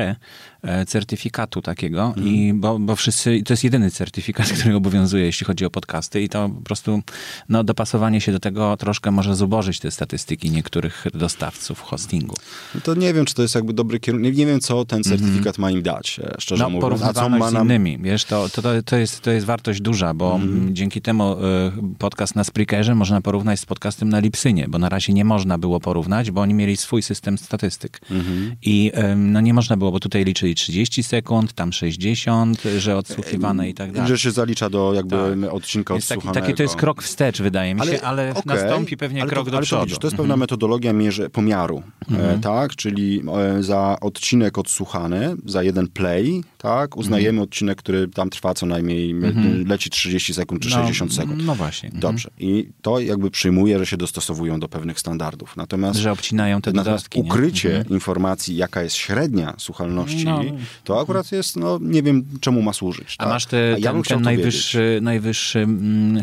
E, certyfikatu takiego, mm. i bo, bo wszyscy, to jest jedyny certyfikat, który obowiązuje, jeśli chodzi o podcasty i to po prostu no, dopasowanie się do tego troszkę może zubożyć te statystyki niektórych dostawców hostingu. No to nie wiem, czy to jest jakby dobry kierunek, nie, wiem, co ten mhm. certyfikat ma im dać, e, szczerze no, mówiąc. A co ma nam... z innymi, wiesz, to, to, to, jest, to jest wartość duża, bo mm. dzięki temu y, podcast na Spreakerze można porównać z podcastem na Lipsynie, bo na razie nie można było porównać, bo oni mieli swój system statystyk. Mm. I no, nie można było, bo tutaj liczyli czyli 30 sekund, tam 60, że odsłuchiwane i tak dalej. Że się zalicza do jakby tak. odcinka jest. Taki, taki to jest krok wstecz, wydaje mi się, ale, ale okay, nastąpi pewnie krok to, do przodu. To, widzisz, to jest pewna mhm. metodologia mierze, pomiaru, e, mhm. tak? Czyli e, za odcinek odsłuchany, za jeden play, tak? Uznajemy mhm. odcinek, który tam trwa co najmniej, mhm. leci 30 sekund czy no, 60 sekund. No właśnie. Mhm. Dobrze. I to jakby przyjmuje, że się dostosowują do pewnych standardów. Natomiast... Że obcinają te dodatki. ukrycie mhm. informacji, jaka jest średnia słuchalności, no. to akurat jest, no nie wiem czemu ma służyć. Tak? A masz te, A ja ten, ten najwyższy, najwyższy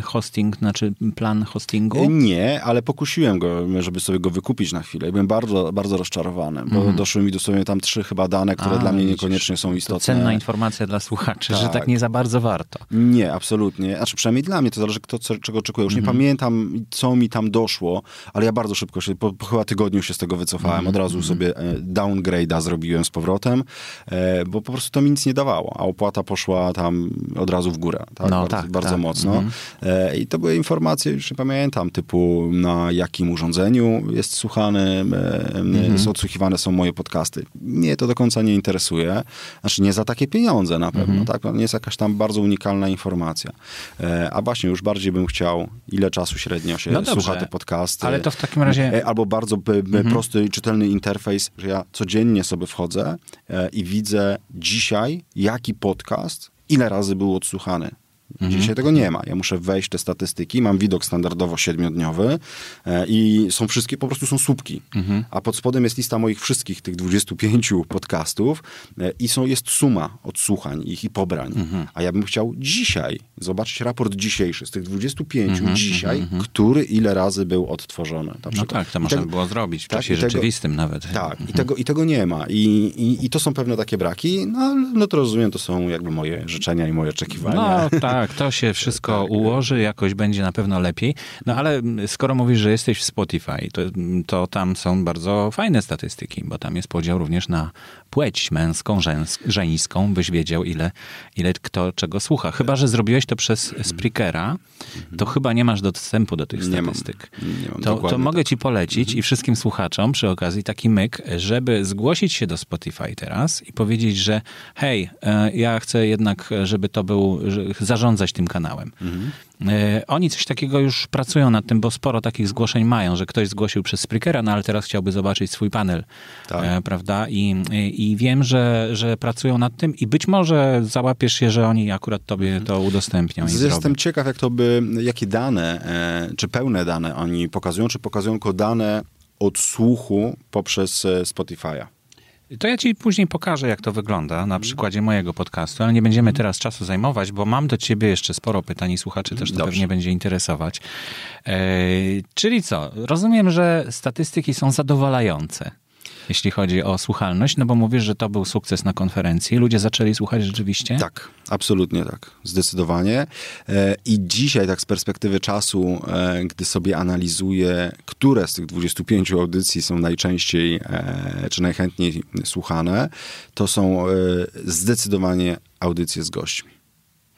hosting, znaczy plan hostingu? Nie, ale pokusiłem go, żeby sobie go wykupić na chwilę. I byłem bardzo, bardzo rozczarowany, bo doszły mi dosłownie tam trzy chyba dane, które A, dla mnie niekoniecznie są istotne cenna informacja dla słuchaczy, tak. że tak nie za bardzo warto. Nie, absolutnie. Znaczy przynajmniej dla mnie to zależy kto co, czego oczekuje. Już nie mhm. pamiętam, co mi tam doszło, ale ja bardzo szybko się, po, po chyba tygodniu się z tego wycofałem. Mhm. Od razu mhm. sobie e, downgrade'a zrobiłem z powrotem, e, bo po prostu to mi nic nie dawało, a opłata poszła tam od razu w górę. Tak? No, bardzo, tak, bardzo tak. mocno. E, I to były informacje, już nie pamiętam, typu na jakim urządzeniu jest słuchany, mhm. odsłuchiwane są moje podcasty. Mnie to do końca nie interesuje. Znaczy nie za tak takie pieniądze na pewno, mhm. tak? To nie jest jakaś tam bardzo unikalna informacja. E, a właśnie już bardziej bym chciał, ile czasu średnio się no słucha te podcasty. Ale to w takim razie... E, albo bardzo mhm. prosty i czytelny interfejs, że ja codziennie sobie wchodzę e, i widzę dzisiaj, jaki podcast, ile razy był odsłuchany Mhm. Dzisiaj tego nie ma. Ja muszę wejść w te statystyki, mam widok standardowo siedmiodniowy e, i są wszystkie, po prostu są słupki. Mhm. A pod spodem jest lista moich wszystkich tych 25 podcastów e, i są, jest suma odsłuchań ich i pobrań. Mhm. A ja bym chciał dzisiaj zobaczyć raport dzisiejszy z tych 25 mhm, dzisiaj, mhm, mhm. który ile razy był odtworzony. No tak, to można by było zrobić w tak, czasie tego, rzeczywistym nawet. Tak, i, tego, i tego nie ma. I, i, I to są pewne takie braki, no, no to rozumiem, to są jakby moje życzenia i moje oczekiwania. No tak, to się wszystko tak. ułoży, jakoś będzie na pewno lepiej. No ale skoro mówisz, że jesteś w Spotify, to, to tam są bardzo fajne statystyki, bo tam jest podział również na płeć męską, żeńską, byś wiedział, ile, ile kto czego słucha. Chyba, że zrobiłeś to przez Spreakera, to chyba nie masz dostępu do tych statystyk. Nie mam, nie mam to, to mogę ci polecić i wszystkim słuchaczom przy okazji taki myk, żeby zgłosić się do Spotify teraz i powiedzieć, że hej, e, ja chcę jednak, żeby to był, zarządzać tym kanałem. Mhm. Oni coś takiego już pracują nad tym, bo sporo takich zgłoszeń mają, że ktoś zgłosił przez Spreakera, no ale teraz chciałby zobaczyć swój panel, tak. E, prawda? I, I wiem, że, że pracują nad tym i być może załapiesz się, że oni akurat tobie to udostępnią. Jestem zrobią. ciekaw, jak to by, jakie dane, e, czy pełne dane oni pokazują, czy pokazują tylko dane odsłuchu poprzez Spotify'a. To ja ci później pokażę, jak to wygląda na przykładzie mojego podcastu, ale nie będziemy teraz czasu zajmować, bo mam do ciebie jeszcze sporo pytań i słuchaczy też to Dobrze. pewnie będzie interesować. E, czyli co? Rozumiem, że statystyki są zadowalające jeśli chodzi o słuchalność, no bo mówisz, że to był sukces na konferencji. Ludzie zaczęli słuchać rzeczywiście? Tak, absolutnie tak. Zdecydowanie. E, I dzisiaj, tak z perspektywy czasu, e, gdy sobie analizuję, które z tych 25 audycji są najczęściej e, czy najchętniej słuchane, to są zdecydowanie audycje z gośćmi.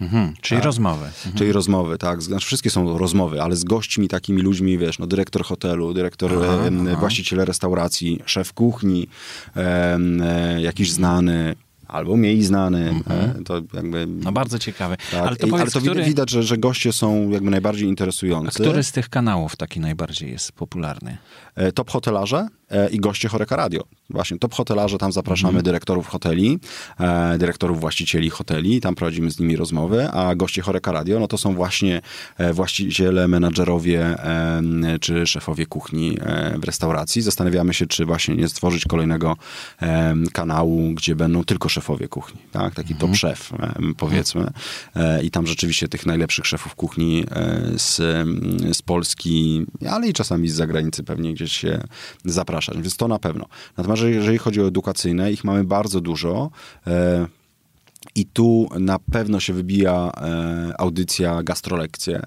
Mhm, czyli tak. rozmowy. Mhm. Czyli rozmowy, tak. Znaczy wszystkie są rozmowy, ale z gośćmi, takimi ludźmi, wiesz, no dyrektor hotelu, dyrektor, aha, e, aha. właściciel restauracji, szef kuchni, e, e, jakiś znany, albo mniej znany. Mhm. To jakby... No bardzo ciekawe. Tak. Ale to, powiedz, Ale to który... widać, że, że goście są jakby najbardziej interesujący. A który z tych kanałów taki najbardziej jest popularny? E, top hotelarze e, i goście Choreka Radio. Właśnie, top hotelarze, tam zapraszamy mhm. dyrektorów hoteli, e, dyrektorów właścicieli hoteli, tam prowadzimy z nimi rozmowy, a goście Choreka Radio, no to są właśnie właściciele, menadżerowie czy szefowie kuchni w restauracji. Zastanawiamy się, czy właśnie nie stworzyć kolejnego kanału, gdzie będą tylko szefowie kuchni, tak? Taki mhm. top szef, powiedzmy. I tam rzeczywiście tych najlepszych szefów kuchni z, z Polski, ale i czasami z zagranicy pewnie gdzieś się więc to na pewno. Natomiast jeżeli chodzi o edukacyjne, ich mamy bardzo dużo. E, i tu na pewno się wybija e, audycja Gastrolekcje.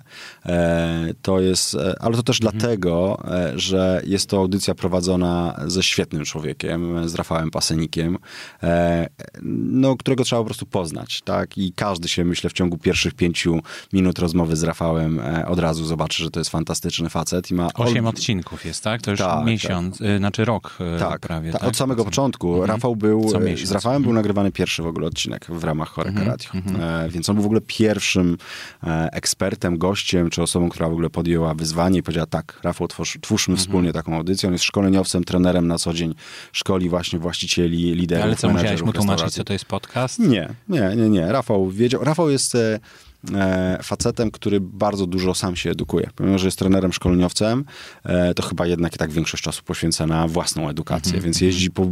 E, to jest, e, ale to też mhm. dlatego, e, że jest to audycja prowadzona ze świetnym człowiekiem, z Rafałem Pasenikiem, e, no, którego trzeba po prostu poznać. Tak? I każdy się, myślę, w ciągu pierwszych pięciu minut rozmowy z Rafałem e, od razu zobaczy, że to jest fantastyczny facet. I ma Osiem odcinków jest, tak? To już tak, miesiąc, tak. znaczy rok tak, prawie. Tak, Od samego początku. Mhm. Rafał był, z Rafałem był mhm. nagrywany pierwszy w ogóle odcinek w ramach Choreka mm -hmm, Radio. Mm -hmm. Więc on był w ogóle pierwszym e, ekspertem, gościem, czy osobą, która w ogóle podjęła wyzwanie i powiedziała tak, Rafał, twórz, twórzmy -hmm. wspólnie taką audycję. On jest szkoleniowcem, trenerem na co dzień szkoli właśnie właścicieli, liderów, Ale co, musiałeś mu tłumaczyć, co to jest podcast? Nie, nie, nie, nie. Rafał wiedział. Rafał jest e, E, facetem, który bardzo dużo sam się edukuje. Pomimo, że jest trenerem szkoleniowcem, e, to chyba jednak i tak większość czasu poświęca na własną edukację, mm -hmm. więc jeździ po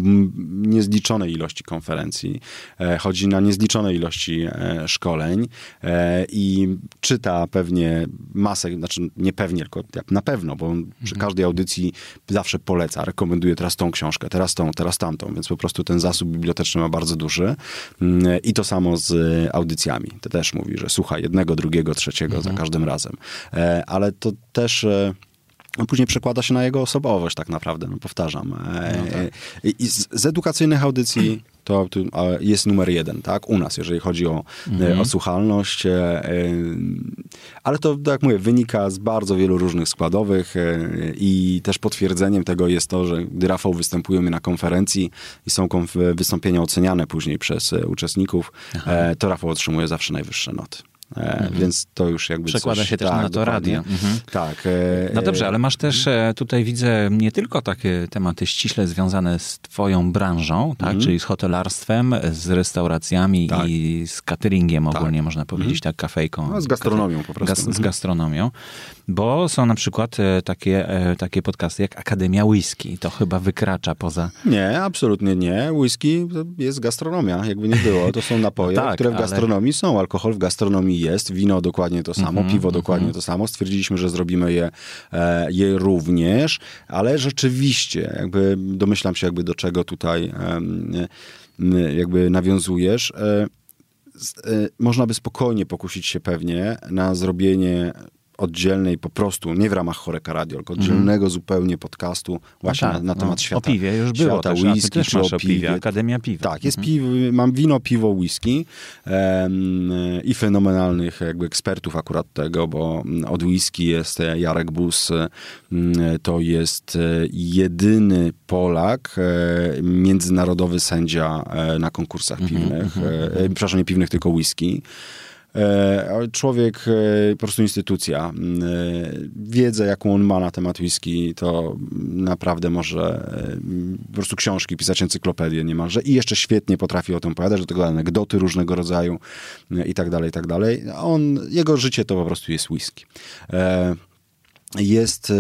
niezliczonej ilości konferencji, e, chodzi na niezliczone ilości szkoleń i czyta pewnie masę, znaczy nie pewnie, tylko na pewno, bo przy mhm. każdej audycji zawsze poleca, rekomenduje teraz tą książkę, teraz tą, teraz tamtą, więc po prostu ten zasób biblioteczny ma bardzo duży mm, i to samo z audycjami. To też mówi, że słuchaj, jednego, drugiego, trzeciego mhm. za każdym razem. E, ale to też e, no później przekłada się na jego osobowość tak naprawdę, no powtarzam. E, no tak. I z, z edukacyjnych audycji to jest numer jeden, tak, u nas, jeżeli chodzi o, mhm. o słuchalność, ale to, tak jak mówię, wynika z bardzo wielu różnych składowych i też potwierdzeniem tego jest to, że gdy Rafał występuje na konferencji i są wystąpienia oceniane później przez uczestników, Aha. to Rafał otrzymuje zawsze najwyższe noty. E, mhm. Więc to już jakby Przekłada coś, się też tak, na to radio. Mhm. Tak. E, no dobrze, ale masz też e, tutaj widzę nie tylko takie tematy ściśle związane z twoją branżą, tak? Mhm. czyli z hotelarstwem, z restauracjami tak. i z cateringiem ogólnie tak. można powiedzieć, mhm. tak, kafejką. No, z gastronomią po prostu. Z mhm. gastronomią, bo są na przykład takie, takie podcasty jak Akademia Whisky. To chyba wykracza poza... Nie, absolutnie nie. Whisky jest gastronomia, jakby nie było. To są napoje, no tak, które w gastronomii ale... są. Alkohol w gastronomii jest, wino dokładnie to samo, mm -hmm, piwo dokładnie mm -hmm. to samo. Stwierdziliśmy, że zrobimy je, e, je również, ale rzeczywiście, jakby domyślam się jakby do czego tutaj jakby nawiązujesz. E, e, można by spokojnie pokusić się pewnie na zrobienie oddzielnej po prostu, nie w ramach Choreka Radio, tylko oddzielnego mm. zupełnie podcastu właśnie no tak, na, na, temat no, świata. O piwie już było świata też, whisky, też czy o piwie. Akademia Piwa. Tak, jest mm. piw, mam wino, piwo, whisky um, i fenomenalnych jakby ekspertów akurat tego, bo od whisky jest Jarek Bus, to jest jedyny Polak, e, międzynarodowy sędzia e, na konkursach mhm, piwnych, mm -hmm. przepraszam, nie piwnych, tylko whisky. E, człowiek, e, po prostu instytucja. E, wiedzę, jaką on ma na temat whisky, to naprawdę może po prostu książki pisać, encyklopedię niemalże i jeszcze świetnie potrafi o tym opowiadać, do tego anegdoty różnego rodzaju i tak dalej, i tak dalej. On, jego życie to po prostu jest whisky jest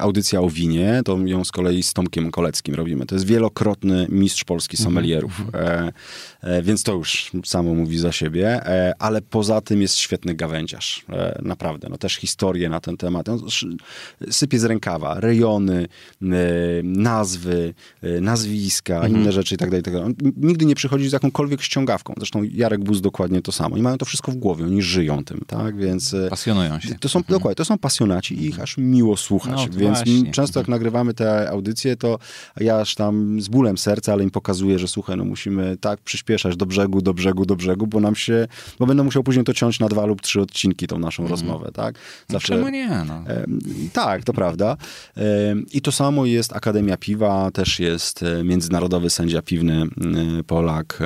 audycja o winie, to ją z kolei z Tomkiem Koleckim robimy. To jest wielokrotny mistrz polski mhm, somelierów, mhm. e, e, więc to już samo mówi za siebie, e, ale poza tym jest świetny gawędziarz, e, naprawdę. No też historie na ten temat. Sypie z rękawa, rejony, e, nazwy, e, nazwiska, mhm. inne rzeczy i tak dalej. Tak nigdy nie przychodzi z jakąkolwiek ściągawką. Zresztą Jarek Buz dokładnie to samo. I mają to wszystko w głowie, oni żyją tym, tak? Więc... Pasjonują się. To są, mhm. dokładnie, to są pasjonaci słuchać i ich aż miło słuchać. No, Więc właśnie. często jak nagrywamy te audycje, to ja aż tam z bólem serca, ale im pokazuję, że słuchaj, no musimy tak przyspieszać do brzegu, do brzegu, do brzegu, bo nam się, bo będę musiał później to ciąć na dwa lub trzy odcinki tą naszą rozmowę, tak? No, czemu nie? No. Em, Tak, to prawda. Em, I to samo jest Akademia Piwa, też jest e, międzynarodowy sędzia piwny, e, Polak,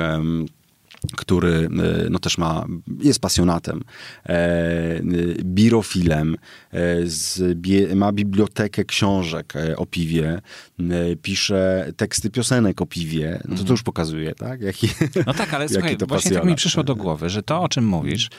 który e, no też ma, jest pasjonatem, e, e, birofilem, e, z, bie, ma bibliotekę książek e, o piwie, e, pisze teksty piosenek o piwie, no to to już pokazuje, tak? Jaki, No tak, ale słuchaj, to właśnie tak mi przyszło do głowy, że to, o czym mówisz,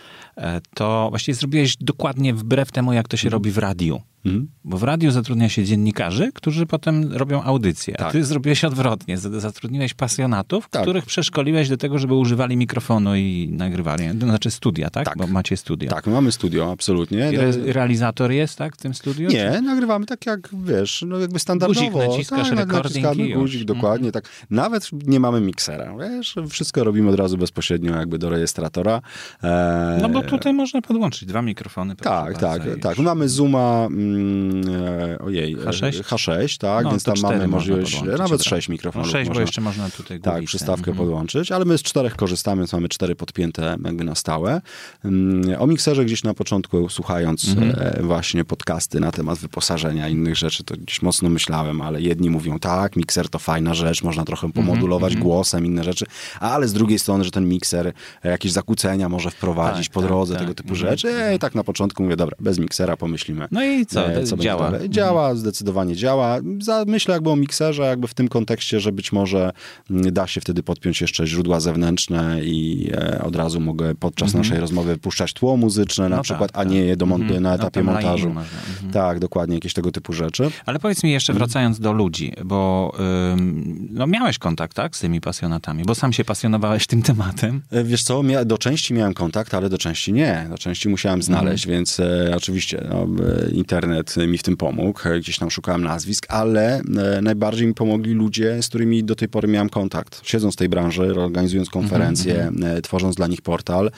to właściwie zrobiłeś dokładnie wbrew temu, jak to się robi w radiu. Mhm. Bo w radiu zatrudnia się dziennikarzy, którzy potem robią audycje. A Tak. ty zrobiłeś odwrotnie. Zatrudniłeś pasjonatów, Tak. których przeszkoliłeś do tego, żeby używali mikrofonu i nagrywali. To znaczy studia, tak? Tak. Bo macie studia. Tak, my mamy studio, absolutnie. I re realizator jest, tak, w tym studiu? Nie, nagrywamy tak jak, wiesz, no jakby standardowo. Guzik naciskasz, tak, recording naciskamy już. Mhm. guzik, dokładnie, tak. Nawet nie mamy miksera, wiesz, wszystko robimy od razu bezpośrednio jakby do rejestratora. E, No bo tutaj można podłączyć dwa mikrofony. Tak, tak, tak. Mamy Zooma, mm, e, ojej, e, H6? H6, tak, No, więc tam mamy możliwość, nawet od sześć razu. mikrofonów. No sześć, bo można. jeszcze można tutaj Tak, przystawkę Mhm. podłączyć, ale my z czterech korzystamy, więc mamy cztery podpięte jakby na stałe. Mm, O mikserze gdzieś na początku, słuchając Mhm. e, właśnie podcasty na temat wyposażenia i innych rzeczy, to gdzieś mocno myślałem, ale jedni mówią, tak, mikser to fajna rzecz, można trochę Mhm, pomodulować głosem, inne rzeczy, ale z drugiej strony, że ten mikser jakieś zakłócenia może wprowadzić Tak, po tak, drodze, tak. tego typu Mhm. rzeczy. I tak na początku mówię, dobra, bez miksera pomyślimy. No i co? E, będzie działa. Mhm. dalej. Działa, zdecydowanie działa. Za, myślę jakby o mikserze, jakby w tym kontekście, że być może mm, da się wtedy podpiąć jeszcze źródła zewnętrzne i e, od razu mogę podczas naszej rozmowy puszczać tło muzyczne na Mhm. No przykład, tak, a nie je domontuję Mhm. na etapie montażu. mhm. Tak, dokładnie, jakieś tego typu rzeczy. Ale powiedz mi Mhm. jeszcze, wracając do ludzi, bo ym, no miałeś kontakt, tak, z tymi pasjonatami, bo sam się pasjonowałeś tym tematem. E, Wiesz co, do części miałem kontakt, ale do części nie. Do części musiałem znaleźć, Mhm. więc e, oczywiście no, e, internet mi w tym pomógł. E, Gdzieś tam szukałem nazwisk, ale e, najbardziej mi pomogli ludzie, z którymi do tej pory miałem kontakt. Siedząc w tej branży, organizując konferencje, Mhm, e, tworząc dla nich portal,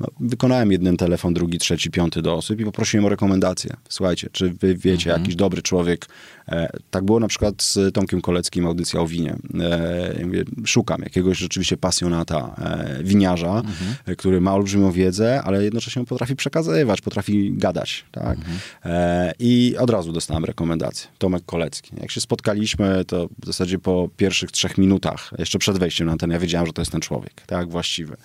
no, wykonałem jeden telefon, drugi, trzeci, piąty do osób i poprosiłem o rekomendację. Słuchajcie, czy wy wiecie, Mhm. jakiś dobry człowiek, tak było na przykład z Tomkiem Koleckim, audycja o winie. E, ja mówię, szukam jakiegoś rzeczywiście pasjonata, e, winiarza, Mhm. e, który ma olbrzymią wiedzę, ale jednocześnie potrafi przekazywać, potrafi gadać. Tak? Mhm. E, I od razu dostałem rekomendację. Tomek Kolecki. Jak się spotkaliśmy, to w zasadzie po pierwszych trzech minutach, jeszcze przed wejściem na antenę, ja wiedziałem, że to jest ten człowiek, tak, właściwy.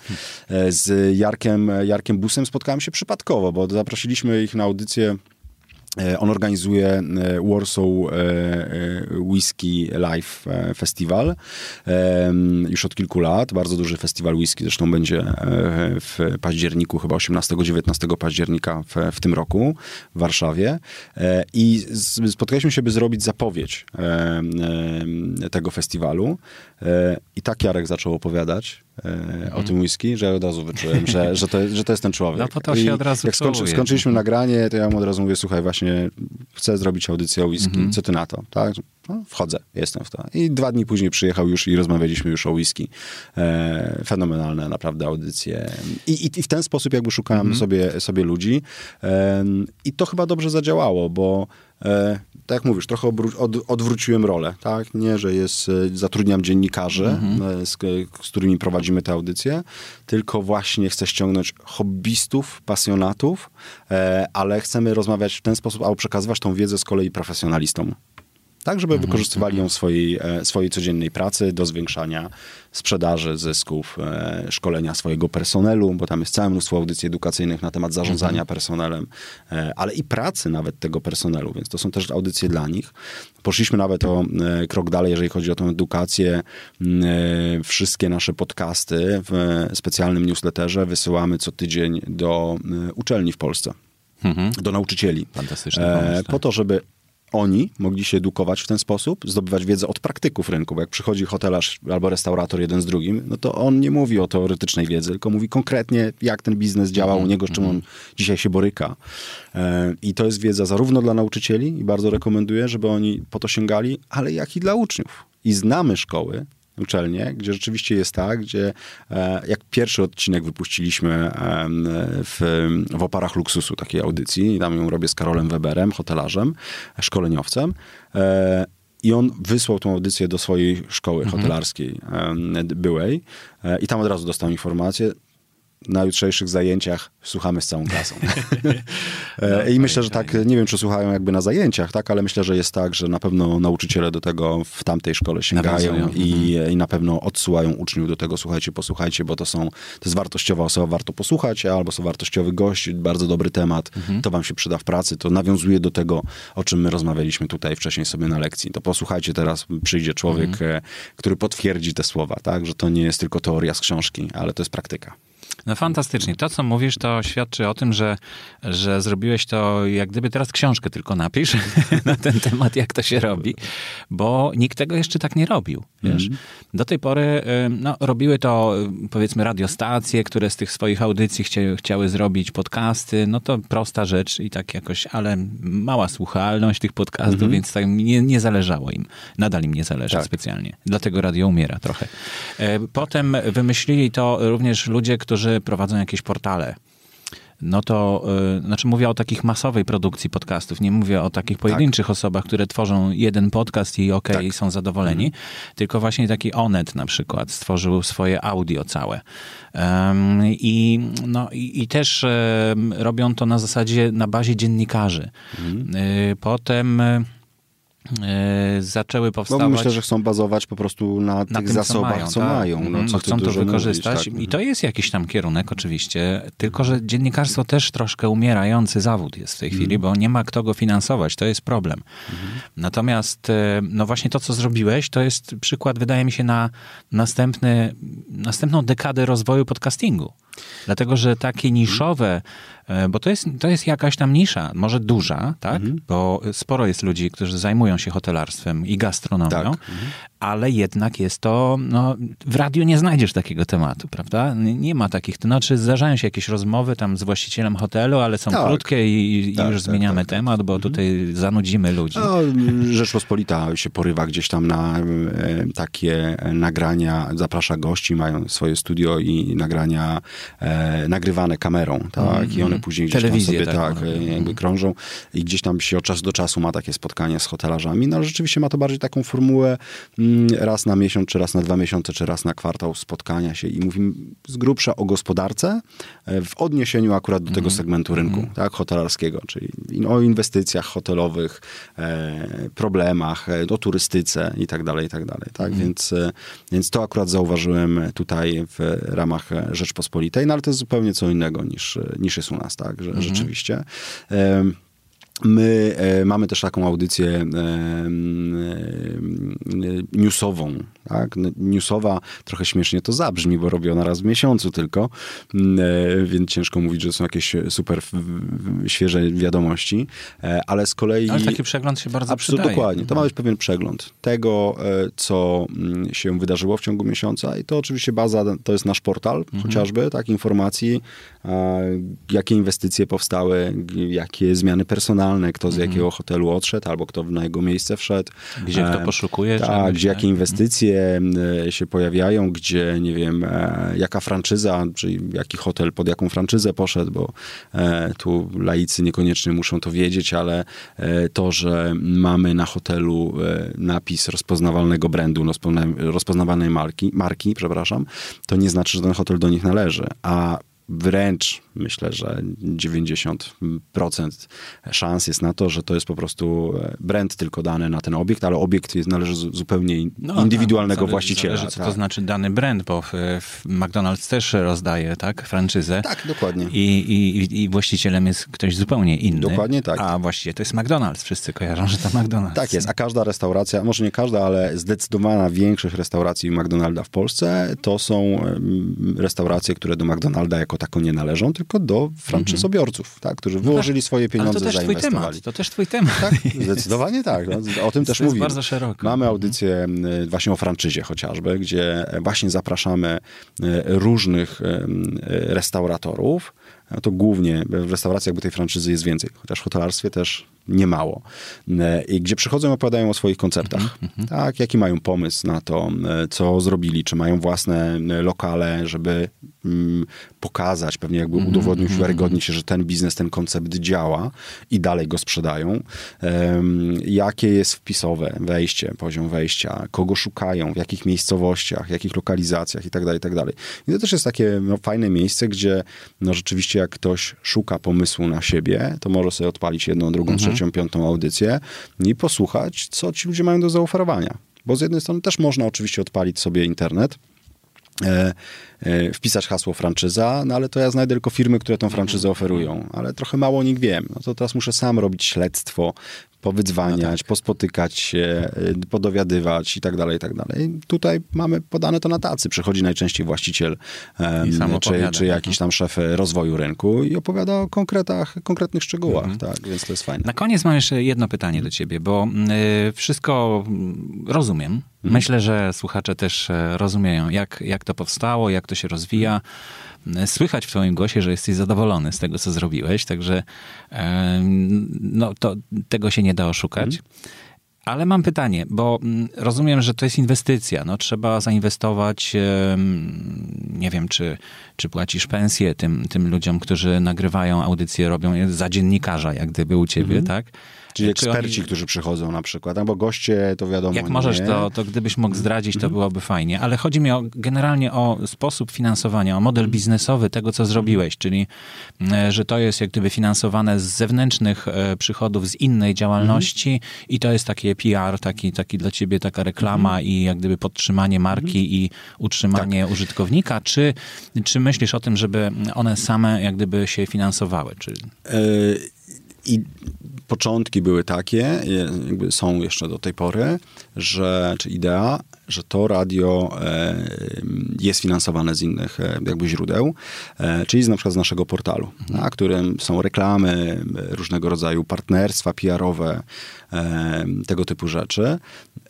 E, Z Jarkiem, Jarkiem Busem spotkałem się przypadkowo, bo zaprosiliśmy ich na audycję E, On organizuje e, Warsaw e, e, Whisky Live e, Festival e, już od kilku lat. Bardzo duży festiwal whisky, zresztą będzie e, w październiku, chyba 18-19 października w, w tym roku w Warszawie. E, I spotkaliśmy się, by zrobić zapowiedź e, e, tego festiwalu. E, I tak Jarek zaczął opowiadać e, o tym whisky, że od razu wyczułem, że, że, to, że to jest ten człowiek. No to to się I od razu Jak skończy, skończyliśmy nagranie, to ja mu od razu mówię, słuchaj, właśnie chcę zrobić audycję o whisky, Mhm. co ty na to? Tak? No, wchodzę, jestem w to. I dwa dni później przyjechał już i rozmawialiśmy już o whisky. E, fenomenalne naprawdę audycje. I, i, I w ten sposób jakby szukałem Mhm. sobie, sobie ludzi. E, I to chyba dobrze zadziałało, bo tak jak mówisz, trochę od, odwróciłem rolę, tak? Nie, że jest, e, zatrudniam dziennikarzy, Mhm. e, z, z którymi prowadzimy te audycje, tylko właśnie chcę ściągnąć hobbystów, pasjonatów, e, ale chcemy rozmawiać w ten sposób, albo przekazywać tą wiedzę z kolei profesjonalistom. Tak, żeby wykorzystywali ją w swojej, e, swojej codziennej pracy do zwiększania sprzedaży, zysków, e, szkolenia swojego personelu, bo tam jest całe mnóstwo audycji edukacyjnych na temat zarządzania personelem, e, ale i pracy nawet tego personelu, więc to są też audycje dla nich. Poszliśmy nawet o krok dalej, jeżeli chodzi o tę edukację. Wszystkie nasze podcasty w specjalnym newsletterze wysyłamy co tydzień do uczelni w Polsce, Mhm. do nauczycieli. Fantastyczny pomysł. tak. po to, żeby oni mogli się edukować w ten sposób, zdobywać wiedzę od praktyków rynku, bo jak przychodzi hotelarz albo restaurator jeden z drugim, no to on nie mówi o teoretycznej wiedzy, tylko mówi konkretnie, jak ten biznes działa Mhm, u niego, z czym on dzisiaj się boryka. E, I to jest wiedza zarówno dla nauczycieli, i bardzo rekomenduję, żeby oni po to sięgali, ale jak i dla uczniów. I znamy szkoły, uczelnie, gdzie rzeczywiście jest tak, gdzie e, jak pierwszy odcinek wypuściliśmy e, w, w oparach luksusu takiej audycji, tam ją robię z Karolem Weberem, hotelarzem, szkoleniowcem, e, i on wysłał tą audycję do swojej szkoły mhm. hotelarskiej byłej i tam od razu dostał informację, na jutrzejszych zajęciach słuchamy z całą klasą. no, I myślę, że tak, nie wiem, czy słuchają jakby na zajęciach, tak, ale myślę, że jest tak, że na pewno nauczyciele do tego w tamtej szkole sięgają i, mhm. i na pewno odsyłają uczniów do tego, słuchajcie, posłuchajcie, bo to są, to jest wartościowa osoba, warto posłuchać, albo są wartościowy gość, bardzo dobry temat, mhm. to wam się przyda w pracy, to nawiązuje do tego, o czym my rozmawialiśmy tutaj wcześniej sobie na lekcji. To posłuchajcie, teraz przyjdzie człowiek, mhm. E, który potwierdzi te słowa, tak, że to nie jest tylko teoria z książki, ale to jest praktyka. No fantastycznie. To, co mówisz, to świadczy o tym, że, że zrobiłeś to, jak gdyby teraz książkę tylko napisz na ten temat, jak to się robi, bo nikt tego jeszcze tak nie robił, wiesz. Mm. Do tej pory no, robiły to, powiedzmy, radiostacje, które z tych swoich audycji chcie, chciały zrobić podcasty, no to prosta rzecz i tak jakoś, ale mała słuchalność tych podcastów, mm więc tak nie, nie zależało im. Nadal im nie zależy tak. specjalnie. Dlatego radio umiera trochę. E, potem wymyślili to również ludzie, którzy prowadzą jakieś portale, no to, yy, znaczy mówię o takich masowej produkcji podcastów, nie mówię o takich pojedynczych tak. osobach, które tworzą jeden podcast i okej, okay, tak. są zadowoleni, mhm. tylko właśnie taki Onet na przykład stworzył swoje audio całe. Um, i, no, i, i też um, robią to na zasadzie, na bazie dziennikarzy. Mhm. Yy, potem zaczęły powstawać. No myślę, że chcą bazować po prostu na, na tych tym, zasobach, co mają. Co tak? mają no, mhm, co chcą to wykorzystać mówić, tak? i to jest jakiś tam kierunek oczywiście, tylko że dziennikarstwo też troszkę umierający zawód jest w tej chwili, mm. bo nie ma kto go finansować, to jest problem. Mm. Natomiast e, no właśnie to, co zrobiłeś, to jest przykład, wydaje mi się, na następny, następną dekadę rozwoju podcastingu. Dlatego, że takie niszowe E, bo to jest, to jest jakaś tam nisza, może duża, tak? Mhm. Bo sporo jest ludzi, którzy zajmują się hotelarstwem i gastronomią, tak. mhm. Ale jednak jest to, no, w radiu nie znajdziesz takiego tematu, prawda? Nie ma takich, to znaczy zdarzają się jakieś rozmowy tam z właścicielem hotelu, ale są tak. krótkie i, i tak, już tak, zmieniamy tak. temat, bo mhm. tutaj zanudzimy ludzi. No, Rzeczpospolita się porywa gdzieś tam na e, takie nagrania, zaprasza gości, mają swoje studio i nagrania e, nagrywane kamerą, tak? I one one później gdzieś Telewizję, tam sobie tak, tak no. jakby mhm. krążą i gdzieś tam się od czasu do czasu ma takie spotkania z hotelarzami, no ale rzeczywiście ma to bardziej taką formułę mm, raz na miesiąc, czy raz na dwa miesiące, czy raz na kwartał spotkania się i mówimy z grubsza o gospodarce e, w odniesieniu akurat do tego mhm. segmentu rynku, mm. tak, hotelarskiego, czyli o inwestycjach hotelowych, e, problemach, e, o turystyce i tak dalej, i tak dalej, tak, mm. więc, więc to akurat zauważyłem tutaj w ramach Rzeczpospolitej, no ale to jest zupełnie co innego niż, niż jest u nas tak, że, mhm. rzeczywiście. My e, mamy też taką audycję e, newsową. Tak? Newsowa trochę śmiesznie to zabrzmi, bo robię ona raz w miesiącu tylko, więc ciężko mówić, że są jakieś super świeże wiadomości, ale z kolei... Ale taki przegląd się bardzo Absolutnie, dokładnie. To ma być pewien przegląd tego, co się wydarzyło w ciągu miesiąca i to oczywiście baza, to jest nasz portal mhm. chociażby, tak, informacji, jakie inwestycje powstały, jakie zmiany personalne, kto z mhm. jakiego hotelu odszedł, albo kto na jego miejsce wszedł. Gdzie kto poszukuje. Tak, gdzie jakie inwestycje e, się pojawiają, gdzie, nie wiem, e, jaka franczyza, czyli jaki hotel pod jaką franczyzę poszedł, bo e, tu laicy niekoniecznie muszą to wiedzieć, ale to, że mamy na hotelu napis rozpoznawalnego brandu, rozpoznawanej marki, marki, przepraszam, to nie znaczy, że ten hotel do nich należy. A wręcz myślę, że 90% szans jest na to, że to jest po prostu e, brand tylko dany na ten obiekt, ale obiekt jest, należy zupełnie no, indywidualnego tak, właściciela. Zależy, co tak. to znaczy dany brand, bo w, w, McDonald's też rozdaje, tak, franczyzę. Tak, dokładnie. I, i, I właścicielem jest ktoś zupełnie inny. Dokładnie tak. A właściwie to jest McDonald's. Wszyscy kojarzą, że to McDonald's. Tak jest, a każda restauracja, może nie każda, ale zdecydowana większość restauracji McDonalda w Polsce to są restauracje, które do McDonalda jako jako tako nie należą, tylko do franczyzobiorców, tak, którzy wyłożyli swoje pieniądze, Ale to temat. To też twój temat. Tak, zdecydowanie tak. No, o tym też mówimy. bardzo szeroko. Mamy audycję właśnie o franczyzie chociażby, gdzie właśnie zapraszamy różnych restauratorów, to głównie w restauracjach jakby tej franczyzy jest więcej, chociaż w hotelarstwie też niemało. E, I gdzie przychodzą i opowiadają o swoich koncertach. Mm -hmm. Tak, jaki mają pomysł na to, e, co zrobili, czy mają własne e, lokale, żeby mm, pokazać, pewnie jakby -hmm. udowodnić, mhm. uwiarygodnić się, że ten biznes, ten koncept działa i dalej go sprzedają. Um, jakie jest wpisowe wejście, poziom wejścia, kogo szukają, w jakich miejscowościach, jakich lokalizacjach i tak dalej, i tak dalej. I to też jest takie no, fajne miejsce, gdzie no, rzeczywiście jak ktoś szuka pomysłu na siebie, to może sobie odpalić jedną, drugą, mm -hmm. trzecią trzecią, piątą audycję i posłuchać, co ci ludzie mają do zaoferowania. Bo z jednej strony też można oczywiście odpalić sobie internet, e, e, wpisać hasło franczyza, no ale to ja znajdę tylko firmy, które tą franczyzę oferują, ale trochę mało o nich wiem. No to teraz muszę sam robić śledztwo, powydzwaniać, no tak. pospotykać się, y, podowiadywać i tak dalej, i tak dalej. Tutaj mamy podane to na tacy. Przychodzi najczęściej właściciel um, czy, czy jakiś tam szef rozwoju rynku i opowiada o konkretach, konkretnych szczegółach, mhm. tak, więc to jest fajne. Na koniec mam jeszcze jedno pytanie do ciebie, bo y, wszystko rozumiem. Mhm. Myślę, że słuchacze też e, rozumieją, jak, jak to powstało, jak to się rozwija słychać w twoim głosie, że jesteś zadowolony z tego, co zrobiłeś, także no, to, tego się nie da oszukać. Mhm. Ale mam pytanie, bo mm, rozumiem, że to jest inwestycja. No, trzeba zainwestować, nie wiem, czy, czy płacisz pensję tym, tym ludziom, którzy nagrywają audycje, robią za dziennikarza, jak gdyby u ciebie, mhm. tak? Czyli eksperci, oni... którzy przychodzą na przykład, albo goście, to wiadomo. Jak możesz, to, to gdybyś mógł zdradzić, to mhm. byłoby fajnie. Ale chodzi mi o, generalnie o sposób finansowania, o model mhm. biznesowy tego, co zrobiłeś, czyli e, że to jest jak gdyby finansowane z zewnętrznych e, przychodów, z innej działalności mhm. i to jest takie PR, taki, taki dla ciebie taka reklama i jak gdyby podtrzymanie marki i utrzymanie tak. użytkownika, czy, czy myślisz o tym, żeby one same jak gdyby się finansowały? Czy... Y i początki były takie, jakby są jeszcze do tej pory, że, czy idea, że to radio e, jest finansowane z innych e, jakby źródeł, e, czyli z, na przykład z naszego portalu, mhm. na którym są reklamy, różnego rodzaju partnerstwa PR-owe, tego typu rzeczy.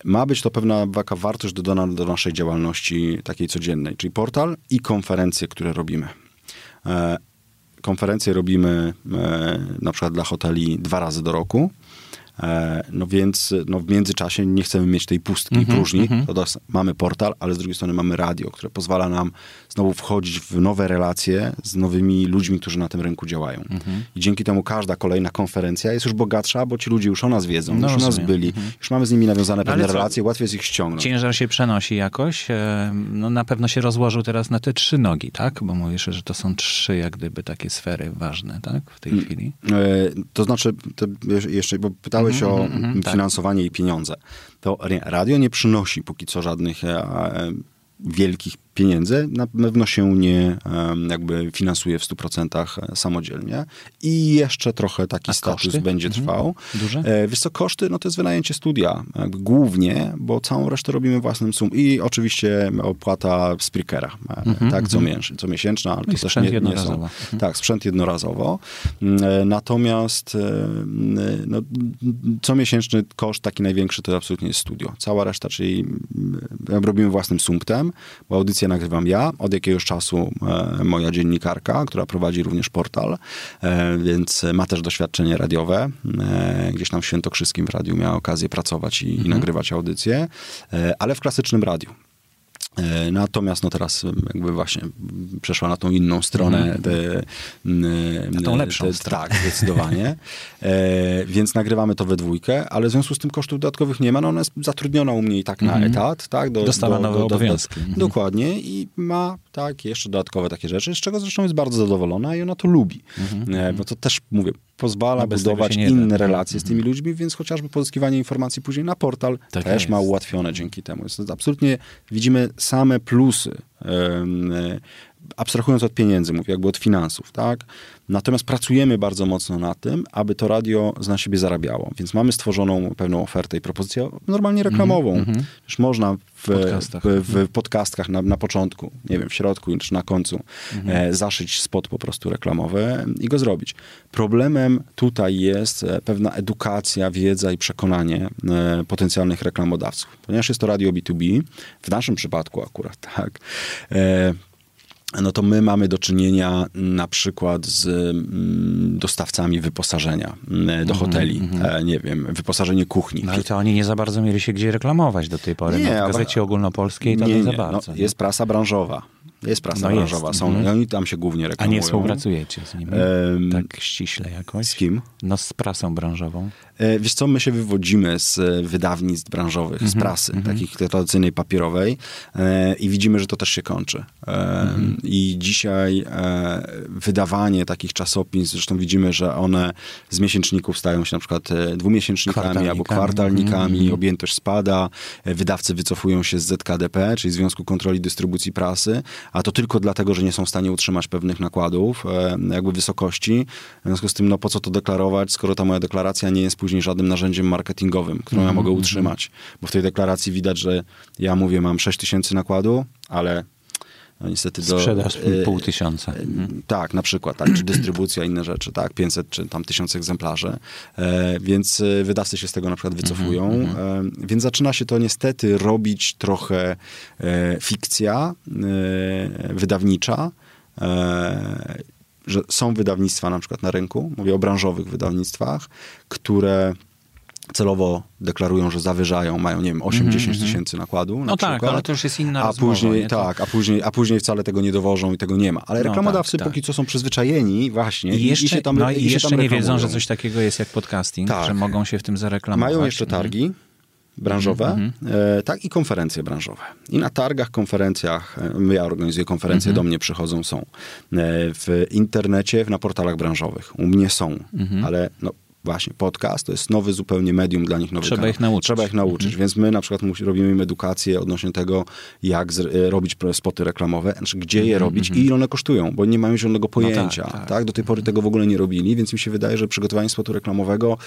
Ma być to pewna taka wartość dodana do naszej działalności takiej codziennej, czyli portal i konferencje, które robimy konferencje robimy e, na przykład dla hoteli dwa razy do roku. E, no więc no w międzyczasie nie chcemy mieć tej pustki mm -hmm, próżni. Mm -hmm. mamy portal, ale z drugiej strony mamy radio, które pozwala nam znowu wchodzić w nowe relacje z nowymi ludźmi, którzy na tym rynku działają. Mm -hmm. I dzięki temu każda kolejna konferencja jest już bogatsza, bo ci ludzie już o nas wiedzą, no, już o nas byli, mhm. już mamy z nimi nawiązane no, pewne relacje, łatwiej jest ich ściągnąć. Ciężar się przenosi jakoś. E, no na pewno się rozłożył teraz na te trzy nogi, tak? Bo mówisz, że to są trzy jak gdyby takie sfery ważne, tak? W tej mm, chwili. E, to znaczy, to jeszcze, bo pytałeś pytałeś mm -hmm, o mm -hmm, finansowanie tak. i pieniądze. To radio nie przynosi póki co żadnych e, e wielkich pieniędzy na pewno się nie jakby finansuje w 100% e, samodzielnie i jeszcze trochę taki A status koszty? będzie mhm. trwał. Duże? E, wiesz co, koszty, no to jest wynajęcie studia jakby głównie, bo całą resztę robimy własnym sum i oczywiście opłata Sprickera, e, mhm, tak, co, mhm. co miesięczna, ale no to też nie, nie są. Mhm. Tak, sprzęt jednorazowo. Mm, natomiast no, co miesięczny koszt taki największy to absolutnie jest studio. Cała reszta, czyli robimy własnym sumptem, bo audycja audycję nagrywam ja, od jakiegoś czasu e, moja dziennikarka, która prowadzi również portal, e, więc ma też doświadczenie radiowe. E, gdzieś tam w Świętokrzyskim w radiu miała okazję pracować i, mhm. i nagrywać audycje, ale w klasycznym radiu. E, natomiast no teraz jakby właśnie przeszła na tą inną stronę. Mm. Te, na tą lepszą te, stronę. Tak, zdecydowanie. E, więc nagrywamy to we dwójkę, ale w związku z tym kosztów dodatkowych nie ma. No ona jest zatrudniona u mnie i tak na mm. etat. Tak, do, Dostała do, nowe do, obowiązki. Do, dokładnie i ma tak, jeszcze dodatkowe takie rzeczy, z czego zresztą jest bardzo zadowolona i ona to lubi. Mm. Bo to też, mówię, pozwala no budować inne da. relacje z tymi mhm. ludźmi, więc chociażby pozyskiwanie informacji później na portal tak też jest. ma ułatwione dzięki temu. Jest absolutnie widzimy same plusy abstrahując od pieniędzy, mówię jakby od finansów, tak? Natomiast pracujemy bardzo mocno na tym, aby to radio na siebie zarabiało. Więc mamy stworzoną pewną ofertę i propozycję normalnie reklamową. Mm -hmm. Już można w podcastach, w, w podcastkach na, na, początku, nie wiem, w środku czy na końcu mm -hmm. e, zaszyć spot po prostu reklamowy i go zrobić. Problemem tutaj jest e, pewna edukacja, wiedza i przekonanie e, potencjalnych reklamodawców. Ponieważ jest to radio B2B, w naszym przypadku akurat, tak, e, no to my mamy do czynienia na przykład z mm, dostawcami wyposażenia mm, do mhm, hoteli, mm-hmm. nie wiem, wyposażenie kuchni. No ale to oni nie za bardzo mieli się gdzie reklamować do tej pory. Nie, no, w gazecie ogólnopolskiej to nie, nie za bardzo. No, jest prasa branżowa. Jest prasa no branżowa, jest. są, mhm. oni tam się głównie reklamują. A nie współpracujecie z nimi? Um, tak ściśle jakoś? Z kim? No z prasą branżową. E, wiesz co, my się wywodzimy z e, wydawnictw branżowych, mm -hmm, z mhm, prasy, mm -hmm. takich tradycyjnej papierowej e, i widzimy, że to też się kończy. Mm -hmm. I dzisiaj wydawanie takich czasopism, zresztą widzimy, że one z miesięczników stają się na przykład dwumiesięcznikami albo kwartalnikami, mhm, objętość spada, wydawcy wycofują się z ZKDP, czyli Związku Kontroli Dystrybucji Prasy, a to tylko dlatego, że nie są w stanie utrzymać pewnych nakładów, jakby wysokości. W związku z tym, no po co to deklarować, skoro ta moja deklaracja nie jest później żadnym narzędziem marketingowym, którą mm -hmm. ja mogę mhm, utrzymać. Bo w tej deklaracji widać, że ja mówię, mam 6 tysięcy nakładu, ale no niestety do... Sprzedaż y, pół tysiąca. Y, tak, na przykład, tak, czy dystrybucja, inne rzeczy, tak, 500 czy tam 1000 egzemplarzy, e, więc y, wydawcy się z tego na przykład wycofują, mm -hmm. e, więc zaczyna się to niestety robić trochę e, fikcja e, wydawnicza, e, że są wydawnictwa na przykład na rynku, mówię o branżowych wydawnictwach, które celowo deklarują, że zawyżają, mają, nie wiem, 8-10 mm -hmm. tysięcy nakładu. No tak, ale to już jest inna a rozmowa, później, Tak, a później, a później wcale tego nie dowożą i tego nie ma. Ale no reklamodawcy no tak, póki tak. co są przyzwyczajeni właśnie i, jeszcze, i się tam, no, i jeszcze tam nie wiedzą, że coś takiego jest jak podcasting, tak. że mogą się w tym zareklamować. Mają jeszcze targi, mm -hmm branżowe, mm -hmm. tak i konferencje branżowe. I na targach, konferencjach, e, ja organizuję konferencje, mm -hmm. do mnie przychodzą, są. E, w internecie, na portalach branżowych. U mnie są, mm -hmm. ale no, właśnie podcast to jest nowy zupełnie medium dla nich. Nowy Trzeba kanał. ich nauczyć. Trzeba ich nauczyć, mhm. więc my na przykład robimy im edukację odnośnie tego, jak z, robić spoty reklamowe, znaczy gdzie je mhm, robić i mhm. ile one kosztują, bo nie mają zielonego pojęcia. No tak, tak. tak, Do tej pory tego w ogóle nie robili, więc mi się wydaje, że przygotowanie spotu reklamowego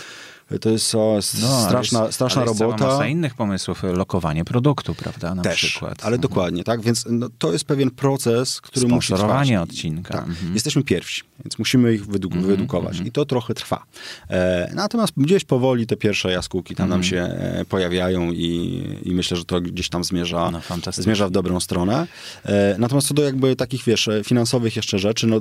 to jest o, no, straszna, jest, straszna ale robota. Jest masa innych pomysłów, lokowanie produktu, prawda, na Też, przykład. ale dokładnie, tak, więc no, to jest pewien proces, który musi trwać. Odcinka. Tak. Mhm. Jesteśmy pierwsi, więc musimy ich wydu mhm, wyedukować mhm. i to trochę trwa. E, natomiast gdzieś powoli te pierwsze jaskółki tam nam mhm. się e, pojawiają i, i myślę, że to gdzieś tam zmierza, no, zmierza w dobrą stronę. E, natomiast co do jakby takich, wiesz, finansowych jeszcze rzeczy, no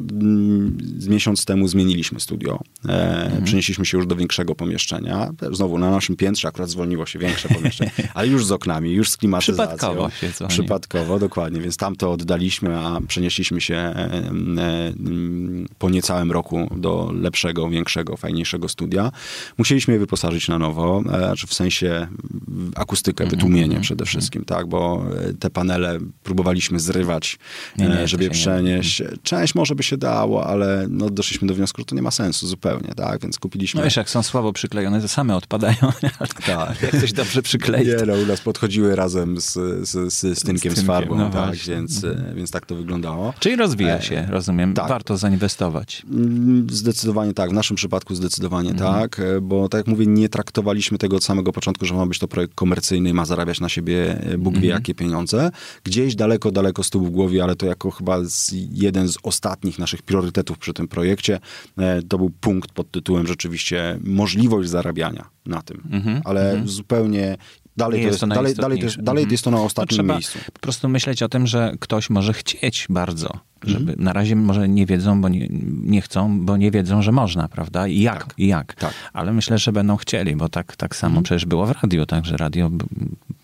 z miesiąc temu zmieniliśmy studio. E, mhm. Przenieśliśmy się już do większego pomieszczenia pomieszczenia. Znowu na naszym piętrze akurat zwolniło się większe pomieszczenie, ale już z oknami, już z klimatyzacją. Przypadkowo się dzwoni. Przypadkowo, dokładnie. Więc tam to oddaliśmy, a przenieśliśmy się e, e, po niecałym roku do lepszego, większego, fajniejszego studia. Musieliśmy je wyposażyć na nowo, e, w sensie akustykę, mm -hmm. wytłumienie mm -hmm. przede wszystkim, tak, bo te panele próbowaliśmy zrywać, nie, nie, żeby je przenieść. Nie. Część może by się dało, ale no, doszliśmy do wniosku, że to nie ma sensu zupełnie, tak, więc kupiliśmy... No wiesz, jak są słabo przyklejone one to same odpadają. tak. Jak ktoś dobrze przyklei. Nie, no, u nas podchodziły razem z, z, z, z tynkiem, z, z farbą, no tak, więc, mhm. więc tak to wyglądało. Czyli rozwija się, e, rozumiem. Tak. Warto zainwestować. Mm, zdecydowanie tak. W naszym przypadku zdecydowanie mhm. tak, e, bo tak jak mówię, nie traktowaliśmy tego od samego początku, że ma być to projekt komercyjny, ma zarabiać na siebie e, Bóg wie mhm. jakie pieniądze. Gdzieś daleko, daleko z tyłu w głowie, ale to jako chyba z, jeden z ostatnich naszych priorytetów przy tym projekcie, to był punkt pod tytułem rzeczywiście możliwość zarabiania na tym, -hmm, ale -hmm. zupełnie Dalej, jest, jest, dalej, dalej, też, dalej jest to na ostatnim no, miejscu. Po prostu myśleć o tym, że ktoś może chcieć bardzo żeby mhm. na razie może nie wiedzą, bo nie, nie, chcą, bo nie wiedzą, że można, prawda? I jak, tak. i jak. Tak. Ale myślę, że będą chcieli, bo tak, tak samo mhm. przecież było w radiu, tak, że radio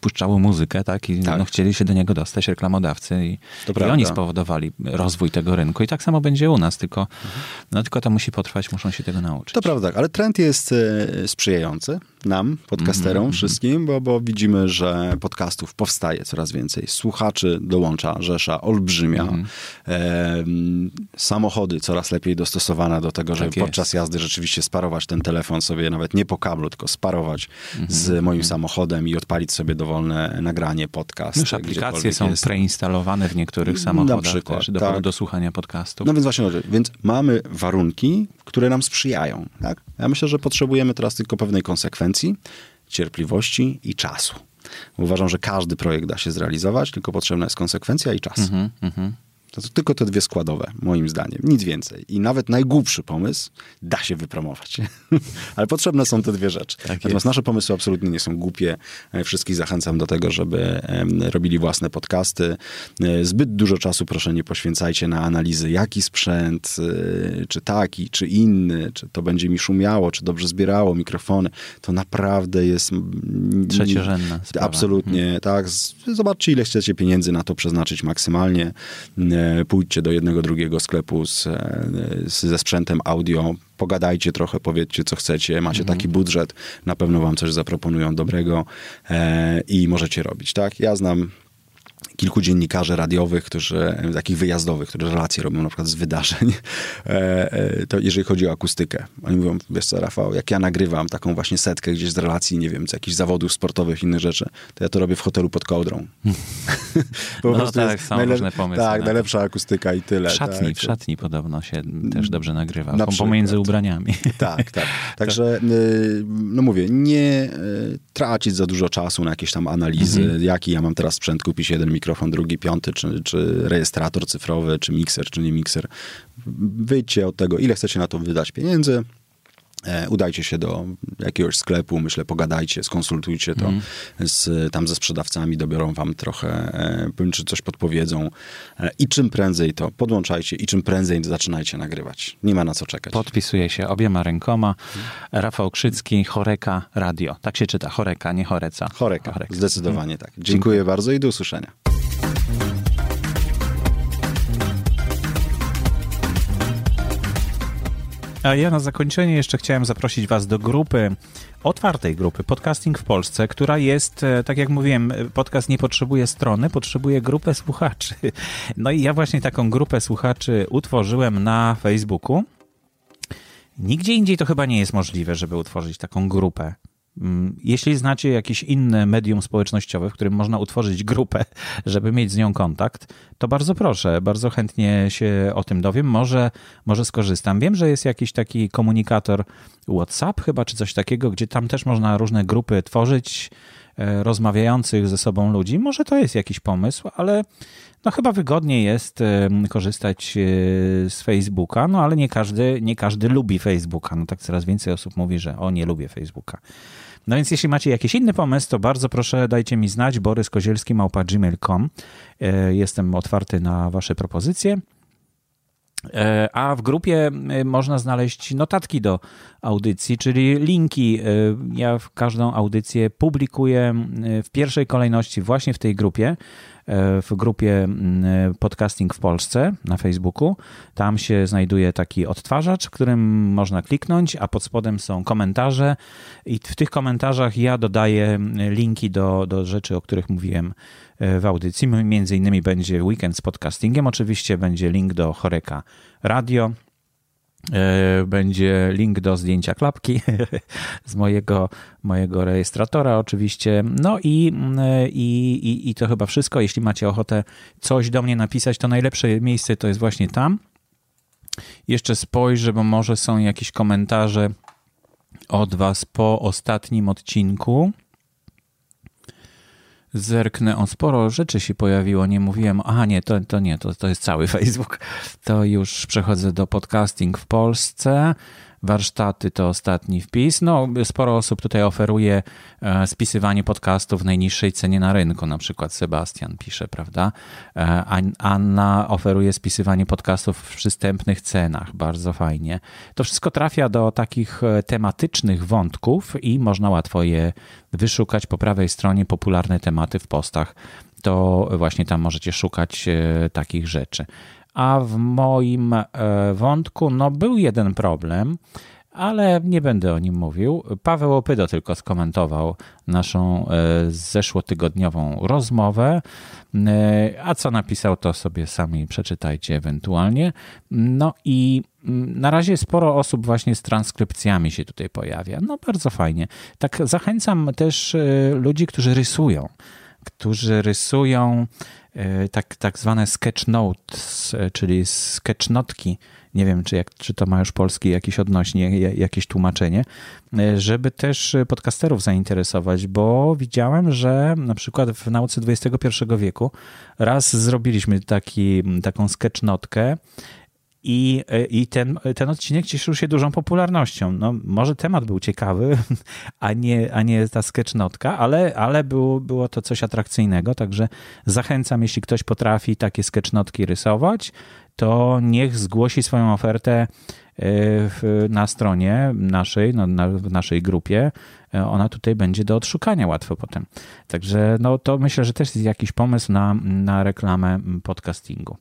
puszczało muzykę, tak, i tak. No, chcieli się do niego dostać reklamodawcy i, i oni spowodowali rozwój tego rynku. I tak samo będzie u nas, tylko, mhm. no, tylko to musi potrwać, muszą się tego nauczyć. To prawda, ale trend jest e, sprzyjający nam, podcasterom, mm -hmm. wszystkim, bo, bo widzimy, że podcastów powstaje coraz więcej. Słuchaczy dołącza rzesza olbrzymia. Mm -hmm samochody coraz lepiej dostosowane do tego, żeby tak podczas jazdy rzeczywiście sparować ten telefon sobie nawet nie po kablu, tylko sparować mhm. z moim mhm. samochodem i odpalić sobie dowolne nagranie, podcast. Już aplikacje są jest. preinstalowane w niektórych samochodach Na przykład, też do, tak. do słuchania podcastów. No więc właśnie, więc mamy warunki, które nam sprzyjają. Tak? Ja myślę, że potrzebujemy teraz tylko pewnej konsekwencji, cierpliwości i czasu. Uważam, że każdy projekt da się zrealizować, tylko potrzebna jest konsekwencja i czas. Mm -hmm. To, to tylko te dwie składowe, moim zdaniem. Nic więcej. I nawet najgłupszy pomysł da się wypromować. Ale potrzebne są te dwie rzeczy. Tak Natomiast jest. nasze pomysły absolutnie nie są głupie. E, wszystkich zachęcam do tego, żeby robili własne podcasty. E, zbyt dużo czasu proszę nie poświęcajcie na analizy, jaki sprzęt, e, czy taki, czy inny, czy to będzie mi szumiało, czy dobrze zbierało mikrofony. To naprawdę jest... Trzeciorzędna sprawa. Absolutnie, hmm. tak. Zobaczcie, ile chcecie pieniędzy na to przeznaczyć maksymalnie pójdźcie do jednego, drugiego sklepu z, z, ze sprzętem audio, pogadajcie trochę, powiedzcie co chcecie, macie mhm. taki budżet, na pewno wam coś zaproponują dobrego e, i możecie robić, tak? Ja znam kilku dziennikarzy radiowych, którzy, takich wyjazdowych, którzy relacje robią na przykład z wydarzeń, e, e, to jeżeli chodzi o akustykę. Oni mówią, wiesz co, Rafał, jak ja nagrywam taką właśnie setkę gdzieś z relacji, nie wiem, z jakichś zawodów sportowych, innych rzeczy, to ja to robię w hotelu pod kołdrą. po no tak, są różne pomysły. Tak, najlepsza akustyka i tyle. W szatni, tak. w szatni podobno się też dobrze nagrywa, na pomiędzy ubraniami. tak, tak. Także, y, no mówię, nie y, tracić za dużo czasu na jakieś tam analizy, mhm. jaki ja mam teraz sprzęt, kupić jeden mikrofon, drugi, piąty, czy, czy rejestrator cyfrowy, czy mikser, czy nie mikser. Wyjdźcie od tego, ile chcecie na to wydać pieniędzy, E, udajcie się do jakiegoś sklepu, myślę, pogadajcie, skonsultujcie to mm. z, tam ze sprzedawcami, dobiorą wam trochę, e, czy coś podpowiedzą e, i czym prędzej to podłączajcie i czym prędzej zaczynajcie nagrywać. Nie ma na co czekać. Podpisuję się obiema rękoma. Rafał Krzycki, Choreka Radio. Tak się czyta, Choreka, nie Choreca. Choreka, Choreka. zdecydowanie tak. Dziękuję, Dziękuję bardzo i do usłyszenia. A ja na zakończenie jeszcze chciałem zaprosić Was do grupy, otwartej grupy Podcasting w Polsce, która jest, e, tak jak mówiłem, podcast nie potrzebuje strony, potrzebuje grupę słuchaczy. No i ja właśnie taką grupę słuchaczy utworzyłem na Facebooku. Nigdzie indziej to chyba nie jest możliwe, żeby utworzyć taką grupę. Mm, jeśli znacie jakieś inne medium społecznościowe, w którym można utworzyć grupę, żeby mieć z nią kontakt, to bardzo proszę, bardzo chętnie się o tym dowiem. Może, może skorzystam. Wiem, że jest jakiś taki komunikator WhatsApp chyba, czy coś takiego, gdzie tam też można różne grupy tworzyć, e, rozmawiających ze sobą ludzi. Może to jest jakiś pomysł, ale no chyba wygodniej jest korzystać e, z Facebooka, no ale nie każdy, nie każdy lubi Facebooka. No tak coraz więcej osób mówi, że o nie lubię Facebooka. No więc jeśli macie jakiś inny pomysł, to bardzo proszę dajcie mi znać. Borys Kozielski małpa.gmail.com. E, jestem otwarty na wasze propozycje. E, a w grupie e, można znaleźć notatki do audycji, czyli linki. Ja w każdą audycję publikuję w pierwszej kolejności właśnie w tej grupie w grupie mm, Podcasting w Polsce na Facebooku. Tam się znajduje taki odtwarzacz, w którym można kliknąć, a pod spodem są komentarze i w tych komentarzach ja dodaję linki do, do rzeczy, o których mówiłem e, w audycji. Między innymi będzie weekend z podcastingiem, oczywiście będzie link do Choreka Radio, E, będzie link do zdjęcia klapki z mojego, mojego rejestratora oczywiście. No i, e, i, i, i to chyba wszystko. Jeśli macie ochotę coś do mnie napisać, to najlepsze miejsce to jest właśnie tam. Jeszcze spojrzę, bo może są jakieś komentarze od Was po ostatnim odcinku. Zerknę, o sporo rzeczy się pojawiło, nie mówiłem, a nie, to, to nie, to, to jest cały Facebook. To już przechodzę do podcasting w Polsce. Warsztaty to ostatni wpis. No, sporo osób tutaj oferuje e, spisywanie podcastów w najniższej cenie na rynku. Na przykład Sebastian pisze, prawda? E, Anna oferuje spisywanie podcastów w przystępnych cenach. Bardzo fajnie. To wszystko trafia do takich e, tematycznych wątków i można łatwo je wyszukać po prawej stronie popularne tematy w postach. To właśnie tam możecie szukać takich rzeczy. A w moim e, wątku no, był jeden problem, ale nie będę o nim mówił. Paweł Opydo tylko skomentował naszą e, zeszłotygodniową rozmowę. E, a co napisał, to sobie sami przeczytajcie ewentualnie. No i mm, na razie sporo osób właśnie z transkrypcjami się tutaj pojawia. No bardzo fajnie. Tak zachęcam też ludzi, którzy rysują, którzy rysują tak, tak zwane sketch notes, czyli sketchnotki nie wiem, czy, jak, czy to ma już polski jakiś odnośnie, jakieś tłumaczenie, e, żeby też podcasterów zainteresować, bo widziałem, że na przykład w nauce XXI wieku raz zrobiliśmy taki, taką sketchnotkę i, e, i ten, ten odcinek cieszył się dużą popularnością. No, może temat był ciekawy, a nie, a nie ta sketchnotka, ale, ale było, było to coś atrakcyjnego, także zachęcam, jeśli ktoś potrafi takie sketchnotki rysować, to niech zgłosi swoją ofertę e, na stronie naszej, na, na, w naszej grupie. E, ona tutaj będzie do odszukania łatwo potem. Także no, to myślę, że też jest jakiś pomysł na, na reklamę podcastingu.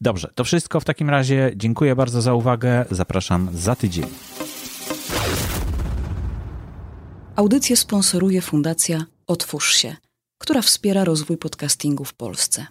Dobrze, to wszystko w takim razie. Dziękuję bardzo za uwagę. Zapraszam za tydzień. Audycję sponsoruje Fundacja Otwórz się, która wspiera rozwój podcastingu w Polsce.